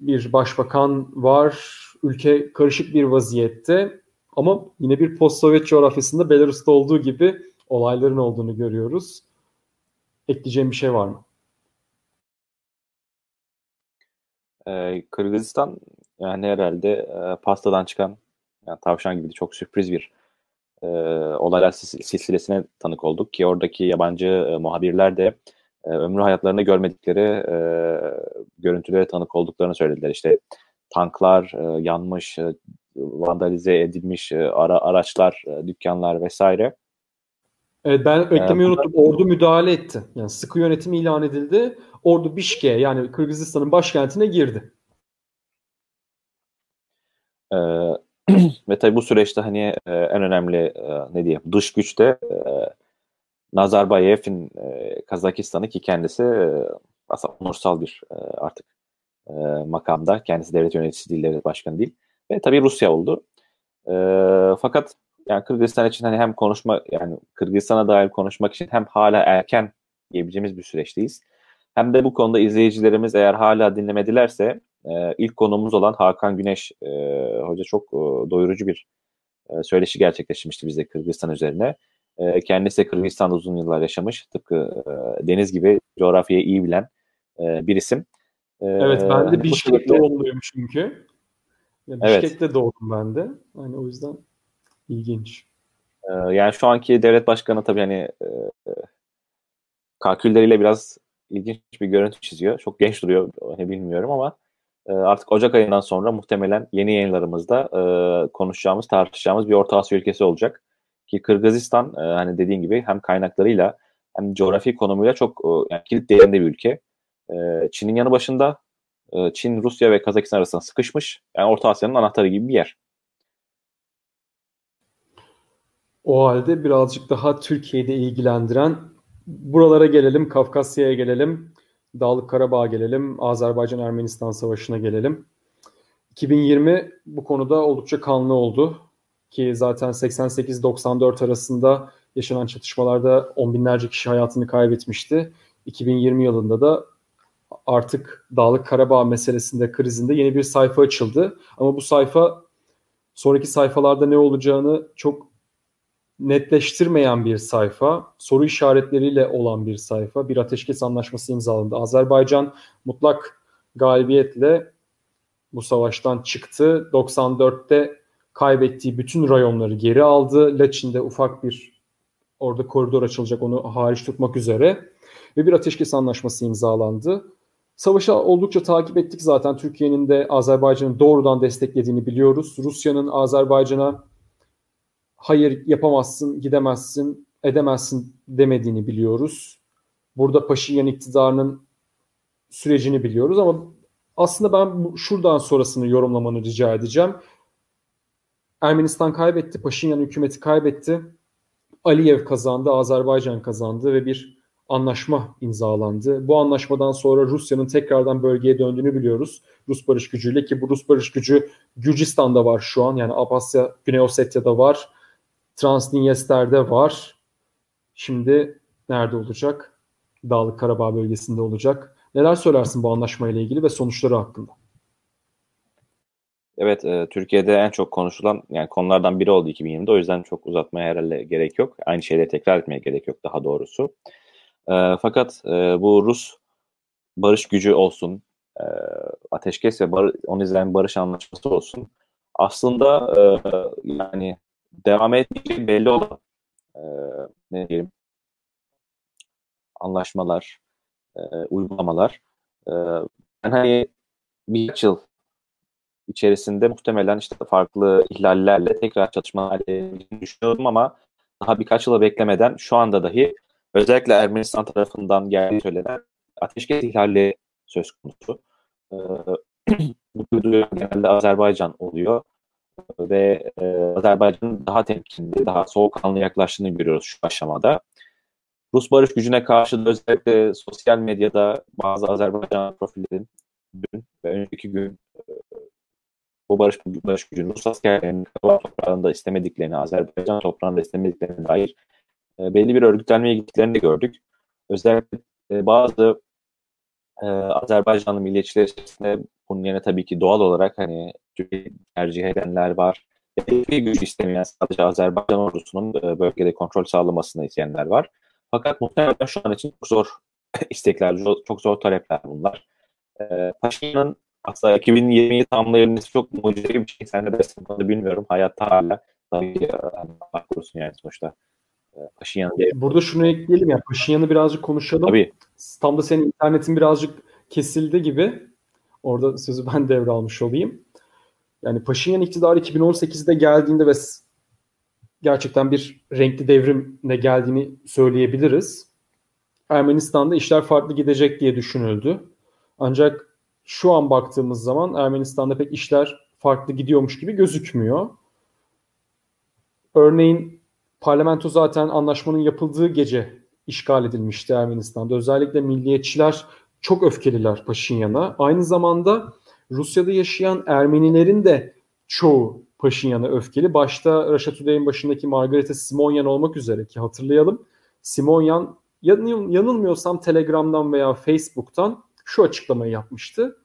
bir başbakan var. Ülke karışık bir vaziyette. Ama yine bir post-Sovyet coğrafyasında Belarus'ta olduğu gibi olayların olduğunu görüyoruz. Ekleyeceğim bir şey var mı? Ee, Kırgızistan yani herhalde e, pastadan çıkan yani tavşan gibi çok sürpriz bir e, olaylar silsilesine tanık olduk ki oradaki yabancı e, muhabirler de e, ömrü hayatlarında görmedikleri e, görüntülere tanık olduklarını söylediler. İşte tanklar e, yanmış, e, vandalize edilmiş e, ara, araçlar, e, dükkanlar vesaire. Evet ben eklemeyi ee, unuttum. Ordu müdahale etti. Yani sıkı yönetim ilan edildi. Ordu Bişke yani Kırgızistan'ın başkentine girdi. Ee, ve tabii bu süreçte hani e, en önemli e, ne diyeyim dış güçte e, Nazarbayev'in e, Kazakistan'ı ki kendisi e, aslında onursal bir e, artık e, makamda. Kendisi devlet yöneticisi değil, devlet başkanı değil. Ve tabii Rusya oldu. E, fakat yani Kırgızistan için hani hem konuşma yani Kırgızistan'a dair konuşmak için hem hala erken diyebileceğimiz bir süreçteyiz. Hem de bu konuda izleyicilerimiz eğer hala dinlemedilerse e, ilk konumuz olan Hakan Güneş e, hoca çok e, doyurucu bir e, söyleşi gerçekleştirmişti bize Kırgızistan üzerine. E, kendisi Kırgızistan'da uzun yıllar yaşamış. Tıpkı e, Deniz gibi coğrafyayı iyi bilen e, bir isim. E, evet ben de hani Bişkek doğumluyum çünkü. Bişkek'te evet. doğdum ben de. Hani o yüzden ilginç. E, yani şu anki devlet başkanı tabii hani e, kalkülleriyle biraz ilginç bir görüntü çiziyor. Çok genç duruyor hani bilmiyorum ama e, artık Ocak ayından sonra muhtemelen yeni yayınlarımızda e, konuşacağımız, tartışacağımız bir Orta Asya ülkesi olacak. Ki Kırgızistan e, hani dediğin gibi hem kaynaklarıyla hem coğrafi konumuyla çok yani kilit değerinde bir ülke. Çin'in yanı başında Çin, Rusya ve Kazakistan arasında sıkışmış. Yani Orta Asya'nın anahtarı gibi bir yer. O halde birazcık daha Türkiye'de ilgilendiren buralara gelelim, Kafkasya'ya gelelim, Dağlık Karabağ'a gelelim, Azerbaycan-Ermenistan Savaşı'na gelelim. 2020 bu konuda oldukça kanlı oldu ki zaten 88-94 arasında yaşanan çatışmalarda on binlerce kişi hayatını kaybetmişti. 2020 yılında da artık Dağlık Karabağ meselesinde krizinde yeni bir sayfa açıldı. Ama bu sayfa sonraki sayfalarda ne olacağını çok netleştirmeyen bir sayfa, soru işaretleriyle olan bir sayfa. Bir ateşkes anlaşması imzalandı. Azerbaycan mutlak galibiyetle bu savaştan çıktı. 94'te kaybettiği bütün rayonları geri aldı. Laçin'de ufak bir orada koridor açılacak onu hariç tutmak üzere ve bir ateşkes anlaşması imzalandı. Savaşı oldukça takip ettik zaten. Türkiye'nin de Azerbaycan'ı doğrudan desteklediğini biliyoruz. Rusya'nın Azerbaycan'a hayır yapamazsın, gidemezsin, edemezsin demediğini biliyoruz. Burada Paşinyan iktidarının sürecini biliyoruz ama aslında ben şuradan sonrasını yorumlamanı rica edeceğim. Ermenistan kaybetti, Paşinyan hükümeti kaybetti. Aliyev kazandı, Azerbaycan kazandı ve bir anlaşma imzalandı. Bu anlaşmadan sonra Rusya'nın tekrardan bölgeye döndüğünü biliyoruz. Rus barış gücüyle ki bu Rus barış gücü Gürcistan'da var şu an. Yani Abasya, Güney Osetya'da var. Transnistrya'da var. Şimdi nerede olacak? Dağlık Karabağ bölgesinde olacak. Neler söylersin bu anlaşmayla ilgili ve sonuçları hakkında? Evet, e, Türkiye'de en çok konuşulan yani konulardan biri oldu 2020'de. O yüzden çok uzatmaya herhalde gerek yok. Aynı şeyleri tekrar etmeye gerek yok daha doğrusu. E, fakat e, bu Rus barış gücü olsun, e, ateşkes ve bar, onu izleyen barış anlaşması olsun. Aslında e, yani devam etmeyeceği belli olan e, ne diyelim anlaşmalar, e, uygulamalar. E, ben hani birkaç yıl içerisinde muhtemelen işte farklı ihlallerle tekrar çatışmalar düşünüyordum ama daha birkaç yıla beklemeden şu anda dahi özellikle Ermenistan tarafından geldiği söylenen ateşkes ihlali söz konusu. Ee, bu genelde Azerbaycan oluyor. Ve e, Azerbaycan'ın daha temkinli, daha soğukkanlı yaklaştığını görüyoruz şu aşamada. Rus barış gücüne karşı da özellikle sosyal medyada bazı Azerbaycan profillerin dün ve önceki gün e, bu barış, barış gücünün Rus askerlerinin Karabağ toprağında istemediklerini, Azerbaycan toprağında istemediklerine dair e, belli bir örgütlenmeye gittiklerini de gördük. Özellikle e, bazı e, Azerbaycanlı milliyetçiler içerisinde bunun yerine tabii ki doğal olarak hani tercih edenler var. Hiçbir güç istemeyen sadece Azerbaycan ordusunun e, bölgede kontrol sağlamasını isteyenler var. Fakat muhtemelen şu an için çok zor istekler, çok zor talepler bunlar. E, aslında 2020'yi tamamlayabilmesi çok mucize bir şey. Sen ne dersin bilmiyorum. Hayatta hala tabii ki yani, korusun yani sonuçta. E, Paşinyan diye. Burada şunu ekleyelim ya. Paşinyan'ı birazcık konuşalım. Tabii. Tam da senin internetin birazcık kesildi gibi. Orada sözü ben devralmış olayım. Yani Paşinyan iktidarı 2018'de geldiğinde ve gerçekten bir renkli devrimle geldiğini söyleyebiliriz. Ermenistan'da işler farklı gidecek diye düşünüldü. Ancak şu an baktığımız zaman Ermenistan'da pek işler farklı gidiyormuş gibi gözükmüyor. Örneğin parlamento zaten anlaşmanın yapıldığı gece işgal edilmişti Ermenistan'da. Özellikle milliyetçiler çok öfkeliler Paşinyan'a. Aynı zamanda Rusya'da yaşayan Ermenilerin de çoğu Paşinyan'a öfkeli. Başta Russia Today'in başındaki Margareta Simonyan olmak üzere ki hatırlayalım. Simonyan yanılmıyorsam Telegram'dan veya Facebook'tan şu açıklamayı yapmıştı.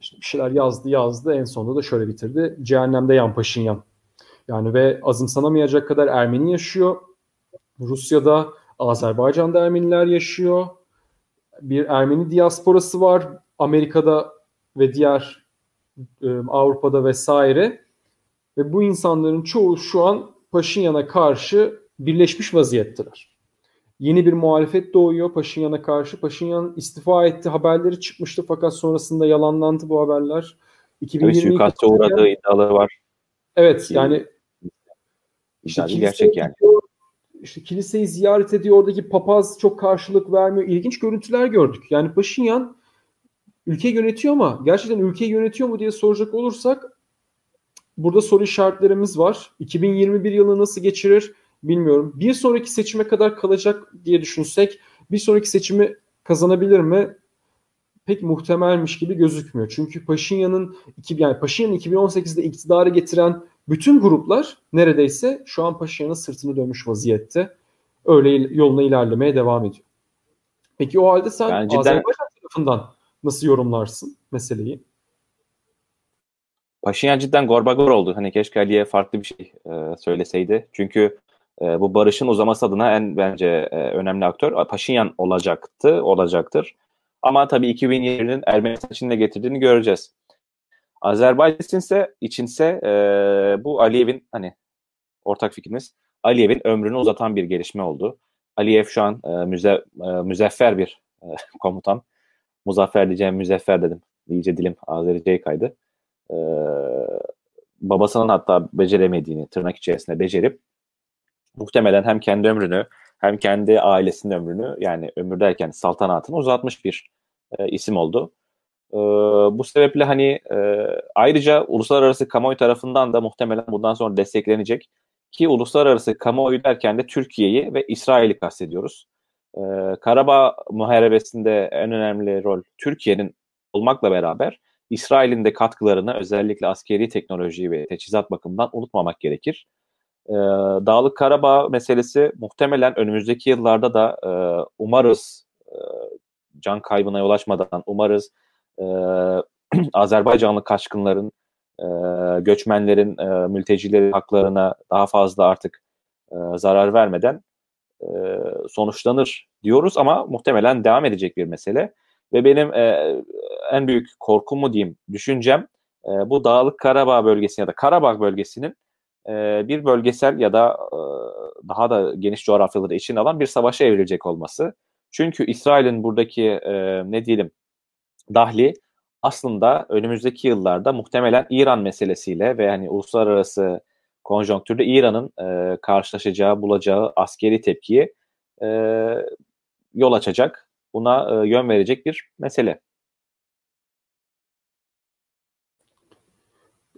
İşte bir şeyler yazdı yazdı en sonunda da şöyle bitirdi. Cehennemde yan Paşinyan. Yani ve azımsanamayacak kadar Ermeni yaşıyor. Rusya'da, Azerbaycan'da Ermeniler yaşıyor. Bir Ermeni diasporası var. Amerika'da ve diğer e, Avrupa'da vesaire. Ve bu insanların çoğu şu an Paşinyan'a karşı birleşmiş vaziyetteler. Yeni bir muhalefet doğuyor Paşinyan'a karşı. Paşinyan istifa etti haberleri çıkmıştı fakat sonrasında yalanlandı bu haberler. 2022 Tabii suikaste uğradığı iddiaları var. Evet yani işte gerçek yani. Gidiyor, işte kiliseyi ziyaret ediyor. Oradaki papaz çok karşılık vermiyor. İlginç görüntüler gördük. Yani Paşinyan ülke yönetiyor ama gerçekten ülke yönetiyor mu diye soracak olursak burada soru işaretlerimiz var. 2021 yılı nasıl geçirir bilmiyorum. Bir sonraki seçime kadar kalacak diye düşünsek bir sonraki seçimi kazanabilir mi? Pek muhtemelmiş gibi gözükmüyor. Çünkü Paşinyan'ın yani Paşinyan'ın 2018'de iktidarı getiren bütün gruplar neredeyse şu an Paşinyan'ın sırtını dönmüş vaziyette. Öyle yoluna ilerlemeye devam ediyor. Peki o halde sen cidden... Azerbaycan tarafından nasıl yorumlarsın meseleyi? Paşinyan cidden gorbagor oldu. Hani keşke Ali'ye farklı bir şey e, söyleseydi. Çünkü e, bu barışın uzaması adına en bence e, önemli aktör Paşinyan olacaktı, olacaktır. Ama tabii 2020'nin Ermenistan için de getirdiğini göreceğiz. Azerbaycan içinse, içinse e, bu Aliyev'in hani ortak fikrimiz Aliyev'in ömrünü uzatan bir gelişme oldu. Aliyev şu an e, müze, e, müzeffer bir e, komutan. Muzaffer diyeceğim müzeffer dedim. İyice dilim Azerice'ye kaydı. E, babasının hatta beceremediğini tırnak içerisinde becerip muhtemelen hem kendi ömrünü hem kendi ailesinin ömrünü yani ömür derken saltanatını uzatmış bir e, isim oldu. E, bu sebeple hani e, ayrıca uluslararası kamuoyu tarafından da muhtemelen bundan sonra desteklenecek ki uluslararası kamuoyu derken de Türkiye'yi ve İsrail'i kastediyoruz. E, Karabağ muharebesinde en önemli rol Türkiye'nin olmakla beraber İsrail'in de katkılarını özellikle askeri teknoloji ve teçhizat bakımından unutmamak gerekir. E, Dağlık Karabağ meselesi muhtemelen önümüzdeki yıllarda da e, umarız e, can kaybına yol açmadan umarız e, Azerbaycanlı kaçkınların, e, göçmenlerin, e, mültecilerin haklarına daha fazla artık e, zarar vermeden e, sonuçlanır diyoruz ama muhtemelen devam edecek bir mesele. Ve benim e, en büyük korkum mu diyeyim, düşüncem e, bu Dağlık Karabağ bölgesi ya da Karabağ bölgesinin e, bir bölgesel ya da e, daha da geniş coğrafyaları için alan bir savaşa evrilecek olması. Çünkü İsrail'in buradaki e, ne diyelim dahli aslında önümüzdeki yıllarda muhtemelen İran meselesiyle ve hani uluslararası konjonktürde İran'ın e, karşılaşacağı, bulacağı askeri tepkiyi e, yol açacak, buna e, yön verecek bir mesele.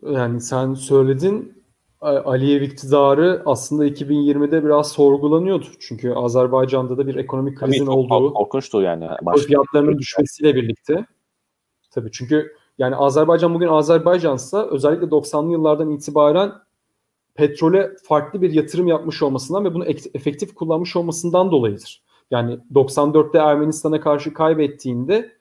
Yani sen söyledin Aliyev iktidarı aslında 2020'de biraz sorgulanıyordu. Çünkü Azerbaycan'da da bir ekonomik krizin Tabii çok olduğu. korkunçtu yani. Başka fiyatlarının düşmesiyle birlikte. Tabii çünkü yani Azerbaycan bugün Azerbaycansa özellikle 90'lı yıllardan itibaren petrole farklı bir yatırım yapmış olmasından ve bunu efektif kullanmış olmasından dolayıdır. Yani 94'te Ermenistan'a karşı kaybettiğinde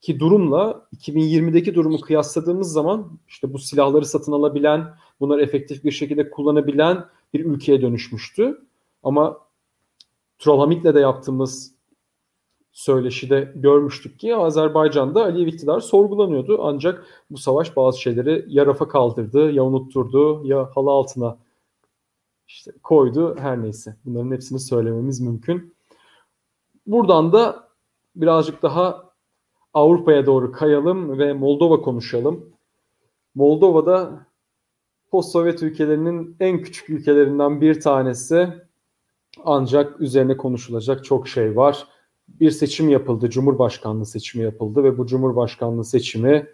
ki durumla 2020'deki durumu kıyasladığımız zaman işte bu silahları satın alabilen, bunları efektif bir şekilde kullanabilen bir ülkeye dönüşmüştü. Ama Trollhamid'le de yaptığımız söyleşide görmüştük ki Azerbaycan'da Aliyev iktidar sorgulanıyordu. Ancak bu savaş bazı şeyleri ya rafa kaldırdı, ya unutturdu, ya halı altına işte koydu her neyse. Bunların hepsini söylememiz mümkün. Buradan da birazcık daha Avrupa'ya doğru kayalım ve Moldova konuşalım. Moldova'da post-Sovyet ülkelerinin en küçük ülkelerinden bir tanesi ancak üzerine konuşulacak çok şey var. Bir seçim yapıldı, Cumhurbaşkanlığı seçimi yapıldı ve bu Cumhurbaşkanlığı seçimi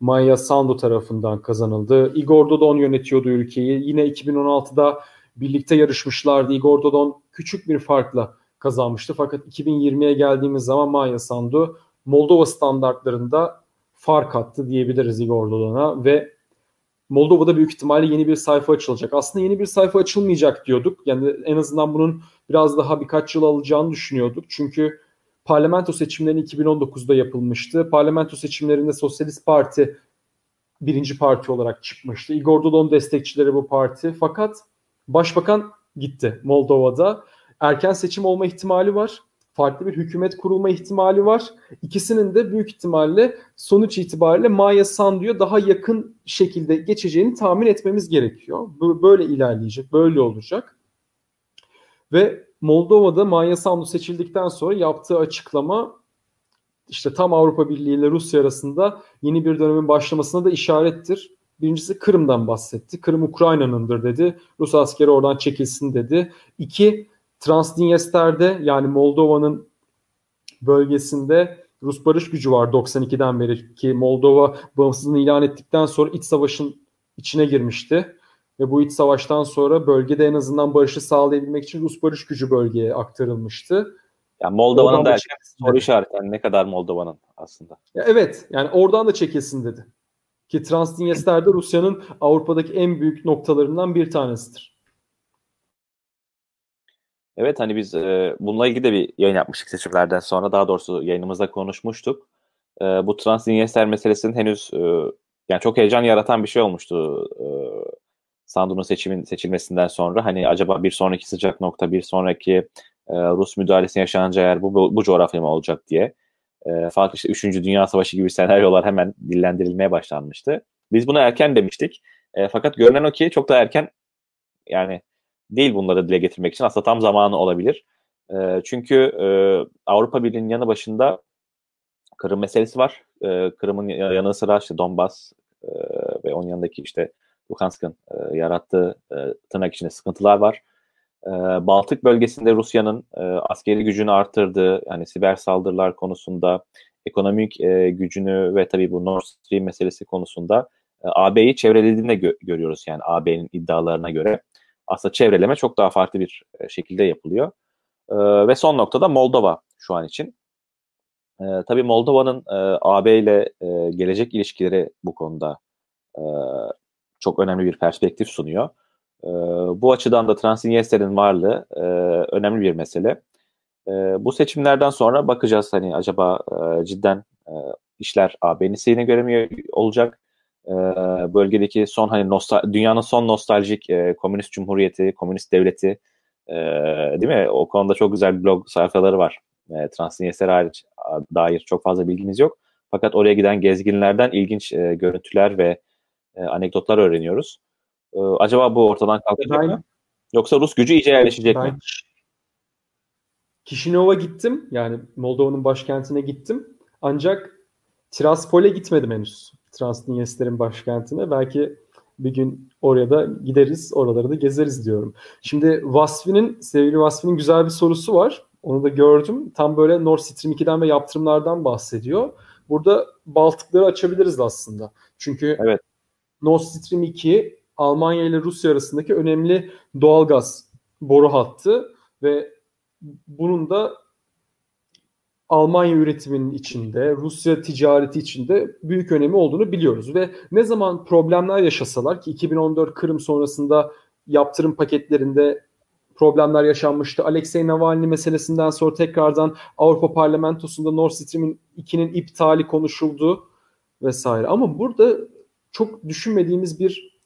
Maya Sandu tarafından kazanıldı. Igor Dodon yönetiyordu ülkeyi. Yine 2016'da birlikte yarışmışlardı. Igor Dodon küçük bir farkla kazanmıştı. Fakat 2020'ye geldiğimiz zaman Maya Sandu Moldova standartlarında fark attı diyebiliriz Igor Dodon'a ve Moldova'da büyük ihtimalle yeni bir sayfa açılacak. Aslında yeni bir sayfa açılmayacak diyorduk. Yani en azından bunun biraz daha birkaç yıl alacağını düşünüyorduk. Çünkü parlamento seçimleri 2019'da yapılmıştı. Parlamento seçimlerinde Sosyalist Parti birinci parti olarak çıkmıştı. Igor Dodon destekçileri bu parti. Fakat başbakan gitti Moldova'da. Erken seçim olma ihtimali var farklı bir hükümet kurulma ihtimali var. İkisinin de büyük ihtimalle sonuç itibariyle Maya Sandu'ya daha yakın şekilde geçeceğini tahmin etmemiz gerekiyor. Böyle ilerleyecek, böyle olacak. Ve Moldova'da Maya Sandu seçildikten sonra yaptığı açıklama işte tam Avrupa Birliği ile Rusya arasında yeni bir dönemin başlamasına da işarettir. Birincisi Kırım'dan bahsetti. Kırım Ukrayna'nındır dedi. Rus askeri oradan çekilsin dedi. İki, Transdinyester'de yani Moldova'nın bölgesinde Rus barış gücü var 92'den beri ki Moldova bağımsızlığını ilan ettikten sonra iç savaşın içine girmişti. Ve bu iç savaştan sonra bölgede en azından barışı sağlayabilmek için Rus barış gücü bölgeye aktarılmıştı. Yani Moldova'nın da erken soru işareti. Yani ne kadar Moldova'nın aslında. Ya evet yani oradan da çekilsin dedi. Ki Transdinyester'de Rusya'nın Avrupa'daki en büyük noktalarından bir tanesidir. Evet hani biz e, bununla ilgili de bir yayın yapmıştık seçimlerden sonra. Daha doğrusu yayınımızda konuşmuştuk. E, bu Transdinyester meselesinin henüz e, yani çok heyecan yaratan bir şey olmuştu. E, Sandu'nun seçimin seçilmesinden sonra hani acaba bir sonraki sıcak nokta, bir sonraki e, Rus müdahalesine yaşanacağı yer bu, bu, bu coğrafya mı olacak diye. E, fakat işte 3. Dünya Savaşı gibi senaryolar hemen dillendirilmeye başlanmıştı. Biz buna erken demiştik. E, fakat görünen o ki çok daha erken yani değil bunları dile getirmek için. Aslında tam zamanı olabilir. E, çünkü e, Avrupa Birliği'nin yanı başında Kırım meselesi var. E, Kırım'ın yanı sıra işte Donbas e, ve onun yanındaki işte Luhansk'ın e, yarattığı e, tırnak içinde sıkıntılar var. E, Baltık bölgesinde Rusya'nın e, askeri gücünü arttırdığı, yani siber saldırılar konusunda, ekonomik e, gücünü ve tabii bu Nord Stream meselesi konusunda e, AB'yi çevrelediğini de gö- görüyoruz yani AB'nin iddialarına göre aslında çevreleme çok daha farklı bir e, şekilde yapılıyor. E, ve son noktada Moldova şu an için. E, tabii Moldova'nın e, AB ile e, gelecek ilişkileri bu konuda e, çok önemli bir perspektif sunuyor. E, bu açıdan da Transnistrya'nın varlığı e, önemli bir mesele. E, bu seçimlerden sonra bakacağız hani acaba e, cidden e, işler AB'nin isteğine göre mi olacak? e, bölgedeki son hani nostal dünyanın son nostaljik e, komünist cumhuriyeti, komünist devleti e, değil mi? O konuda çok güzel blog sayfaları var. E, Transnistria hariç dair çok fazla bilgimiz yok. Fakat oraya giden gezginlerden ilginç e, görüntüler ve e, anekdotlar öğreniyoruz. E, acaba bu ortadan kalkacak ben, mı? Yoksa Rus gücü iyice yerleşecek ben, mi? Kişinov'a gittim. Yani Moldova'nın başkentine gittim. Ancak Tiraspol'e gitmedim henüz. Transdinyester'in başkentine. Belki bir gün oraya da gideriz, oraları da gezeriz diyorum. Şimdi Vasfi'nin, sevgili Vasfi'nin güzel bir sorusu var. Onu da gördüm. Tam böyle Nord Stream 2'den ve yaptırımlardan bahsediyor. Burada Baltıkları açabiliriz aslında. Çünkü evet. Nord Stream 2 Almanya ile Rusya arasındaki önemli doğalgaz boru hattı ve bunun da Almanya üretiminin içinde, Rusya ticareti içinde büyük önemi olduğunu biliyoruz. Ve ne zaman problemler yaşasalar ki 2014 Kırım sonrasında yaptırım paketlerinde problemler yaşanmıştı. Alexei Navalny meselesinden sonra tekrardan Avrupa Parlamentosu'nda Nord Stream'in 2'nin iptali konuşuldu vesaire. Ama burada çok düşünmediğimiz bir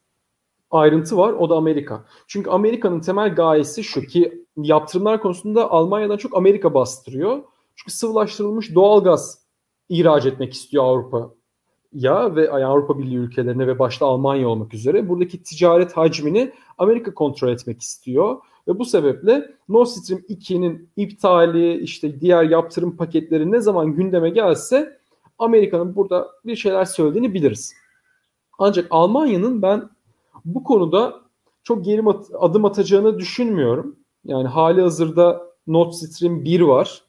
ayrıntı var. O da Amerika. Çünkü Amerika'nın temel gayesi şu ki yaptırımlar konusunda Almanya'dan çok Amerika bastırıyor. Çünkü sıvılaştırılmış doğalgaz ihraç etmek istiyor Avrupa ya ve Avrupa Birliği ülkelerine ve başta Almanya olmak üzere buradaki ticaret hacmini Amerika kontrol etmek istiyor. Ve bu sebeple Nord Stream 2'nin iptali işte diğer yaptırım paketleri ne zaman gündeme gelse Amerika'nın burada bir şeyler söylediğini biliriz. Ancak Almanya'nın ben bu konuda çok geri adım atacağını düşünmüyorum. Yani hali hazırda Nord Stream 1 var.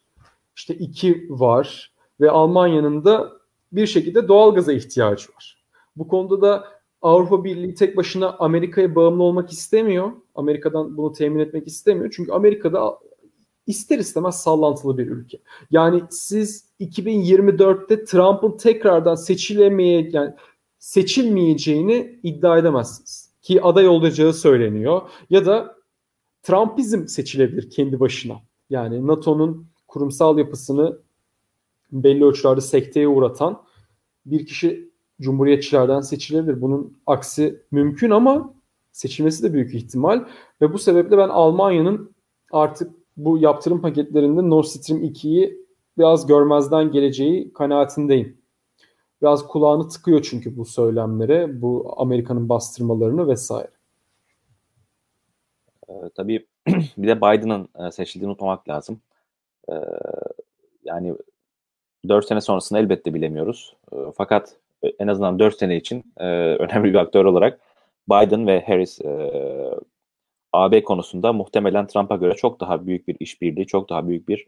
işte 2 var ve Almanya'nın da bir şekilde doğalgaza ihtiyacı var. Bu konuda da Avrupa Birliği tek başına Amerika'ya bağımlı olmak istemiyor. Amerika'dan bunu temin etmek istemiyor. Çünkü Amerika'da ister istemez sallantılı bir ülke. Yani siz 2024'te Trump'ın tekrardan seçilemeye yani seçilmeyeceğini iddia edemezsiniz. Ki aday olacağı söyleniyor. Ya da Trumpizm seçilebilir kendi başına. Yani NATO'nun kurumsal yapısını belli ölçülerde sekteye uğratan bir kişi cumhuriyetçilerden seçilebilir. Bunun aksi mümkün ama seçilmesi de büyük ihtimal. Ve bu sebeple ben Almanya'nın artık bu yaptırım paketlerinde Nord Stream 2'yi biraz görmezden geleceği kanaatindeyim. Biraz kulağını tıkıyor çünkü bu söylemlere, bu Amerika'nın bastırmalarını vesaire. Ee, tabii bir de Biden'ın e, seçildiğini unutmamak lazım. Ee, yani 4 sene sonrasını elbette bilemiyoruz. Ee, fakat en azından 4 sene için e, önemli bir aktör olarak Biden ve Harris e, AB konusunda muhtemelen Trump'a göre çok daha büyük bir işbirliği, çok daha büyük bir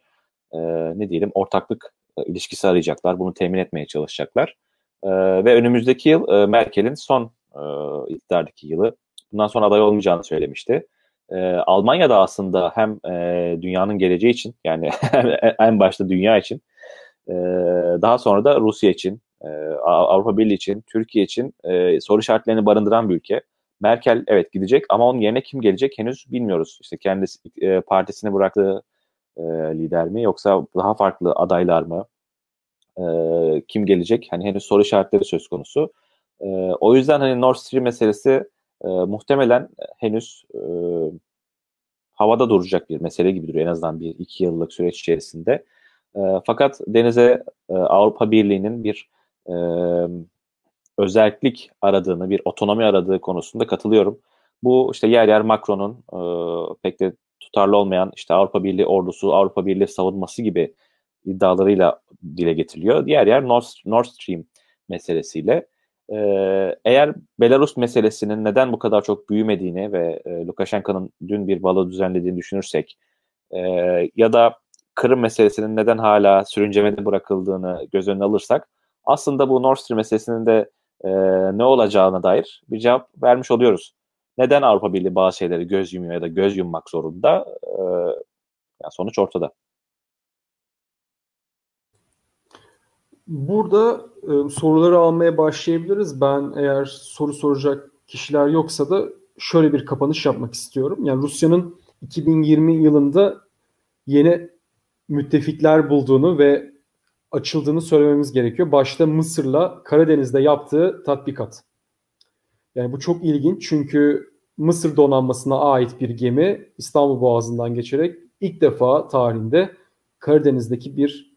e, ne diyelim ortaklık e, ilişkisi arayacaklar. Bunu temin etmeye çalışacaklar. E, ve önümüzdeki yıl e, Merkel'in son e, iktidardaki yılı. Bundan sonra aday olmayacağını söylemişti. E, Almanya da aslında hem e, dünyanın geleceği için yani en başta dünya için e, daha sonra da Rusya için, e, Avrupa Birliği için, Türkiye için e, soru işaretlerini barındıran bir ülke. Merkel evet gidecek ama onun yerine kim gelecek henüz bilmiyoruz. İşte kendisi e, partisini bıraktığı e, lider mi yoksa daha farklı adaylar mı? E, kim gelecek? Hani henüz soru işaretleri söz konusu. E, o yüzden hani Nord Stream meselesi e, muhtemelen henüz e, havada duracak bir mesele gibi duruyor en azından bir iki yıllık süreç içerisinde. E, fakat denize e, Avrupa Birliği'nin bir e, özellik aradığını, bir otonomi aradığı konusunda katılıyorum. Bu işte yer yer Macron'un e, pek de tutarlı olmayan işte Avrupa Birliği ordusu, Avrupa Birliği savunması gibi iddialarıyla dile getiriliyor. Diğer yer Nord, Nord Stream meselesiyle. Ee, eğer Belarus meselesinin neden bu kadar çok büyümediğini ve e, Lukashenko'nun dün bir balo düzenlediğini düşünürsek e, ya da Kırım meselesinin neden hala sürüncemede bırakıldığını göz önüne alırsak aslında bu Nord Stream meselesinin de e, ne olacağına dair bir cevap vermiş oluyoruz. Neden Avrupa Birliği bazı şeyleri göz yumuyor ya da göz yummak zorunda? E, yani sonuç ortada. Burada e, soruları almaya başlayabiliriz. Ben eğer soru soracak kişiler yoksa da şöyle bir kapanış yapmak istiyorum. Yani Rusya'nın 2020 yılında yeni müttefikler bulduğunu ve açıldığını söylememiz gerekiyor. Başta Mısır'la Karadeniz'de yaptığı tatbikat. Yani bu çok ilginç çünkü Mısır donanmasına ait bir gemi İstanbul Boğazı'ndan geçerek ilk defa tarihinde Karadeniz'deki bir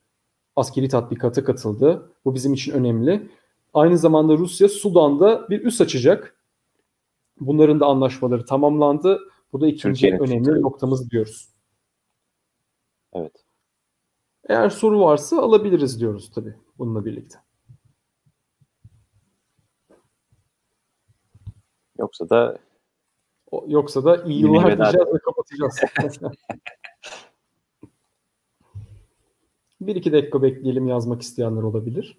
askeri tatbikata katıldı. Bu bizim için önemli. Aynı zamanda Rusya Sudan'da bir üs açacak. Bunların da anlaşmaları tamamlandı. Bu da ikinci önemli tabii. noktamız diyoruz. Evet. Eğer soru varsa alabiliriz diyoruz tabii bununla birlikte. Yoksa da yoksa da iyi yıllar diyeceğiz ve kapatacağız. bir iki dakika bekleyelim yazmak isteyenler olabilir.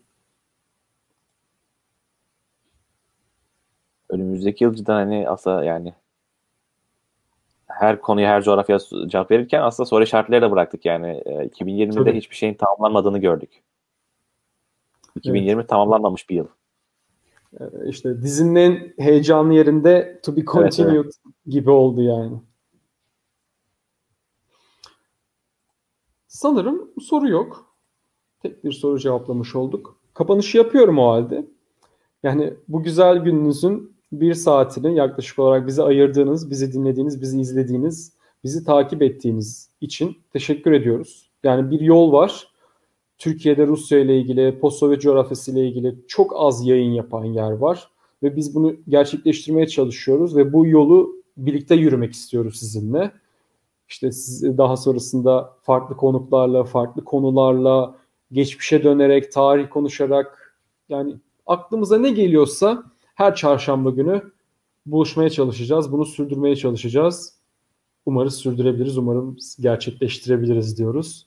önümüzdeki yıl cidden hani aslında yani her konuya her coğrafya cevap verirken aslında soru işaretleri de bıraktık yani. E, 2020'de Tabii. hiçbir şeyin tamamlanmadığını gördük. 2020 evet. tamamlanmamış bir yıl. E, işte dizinin en heyecanlı yerinde to be continued evet, evet. gibi oldu yani. Sanırım soru yok. Tek bir soru cevaplamış olduk. Kapanışı yapıyorum o halde. Yani bu güzel gününüzün bir saatini yaklaşık olarak bize ayırdığınız, bizi dinlediğiniz, bizi izlediğiniz, bizi takip ettiğiniz için teşekkür ediyoruz. Yani bir yol var. Türkiye'de Rusya ile ilgili, post-Sovyet coğrafyası ile ilgili çok az yayın yapan yer var. Ve biz bunu gerçekleştirmeye çalışıyoruz ve bu yolu birlikte yürümek istiyoruz sizinle. İşte siz daha sonrasında farklı konuklarla, farklı konularla, geçmişe dönerek, tarih konuşarak yani aklımıza ne geliyorsa her çarşamba günü buluşmaya çalışacağız. Bunu sürdürmeye çalışacağız. Umarız sürdürebiliriz, umarım gerçekleştirebiliriz diyoruz.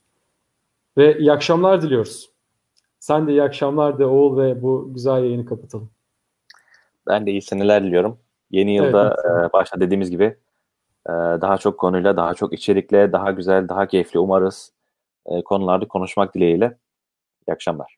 Ve iyi akşamlar diliyoruz. Sen de iyi akşamlar de Oğul ve bu güzel yayını kapatalım. Ben de iyi seneler diliyorum. Yeni yılda evet, e, başta dediğimiz gibi e, daha çok konuyla, daha çok içerikle, daha güzel, daha keyifli umarız e, konularda konuşmak dileğiyle. İyi akşamlar.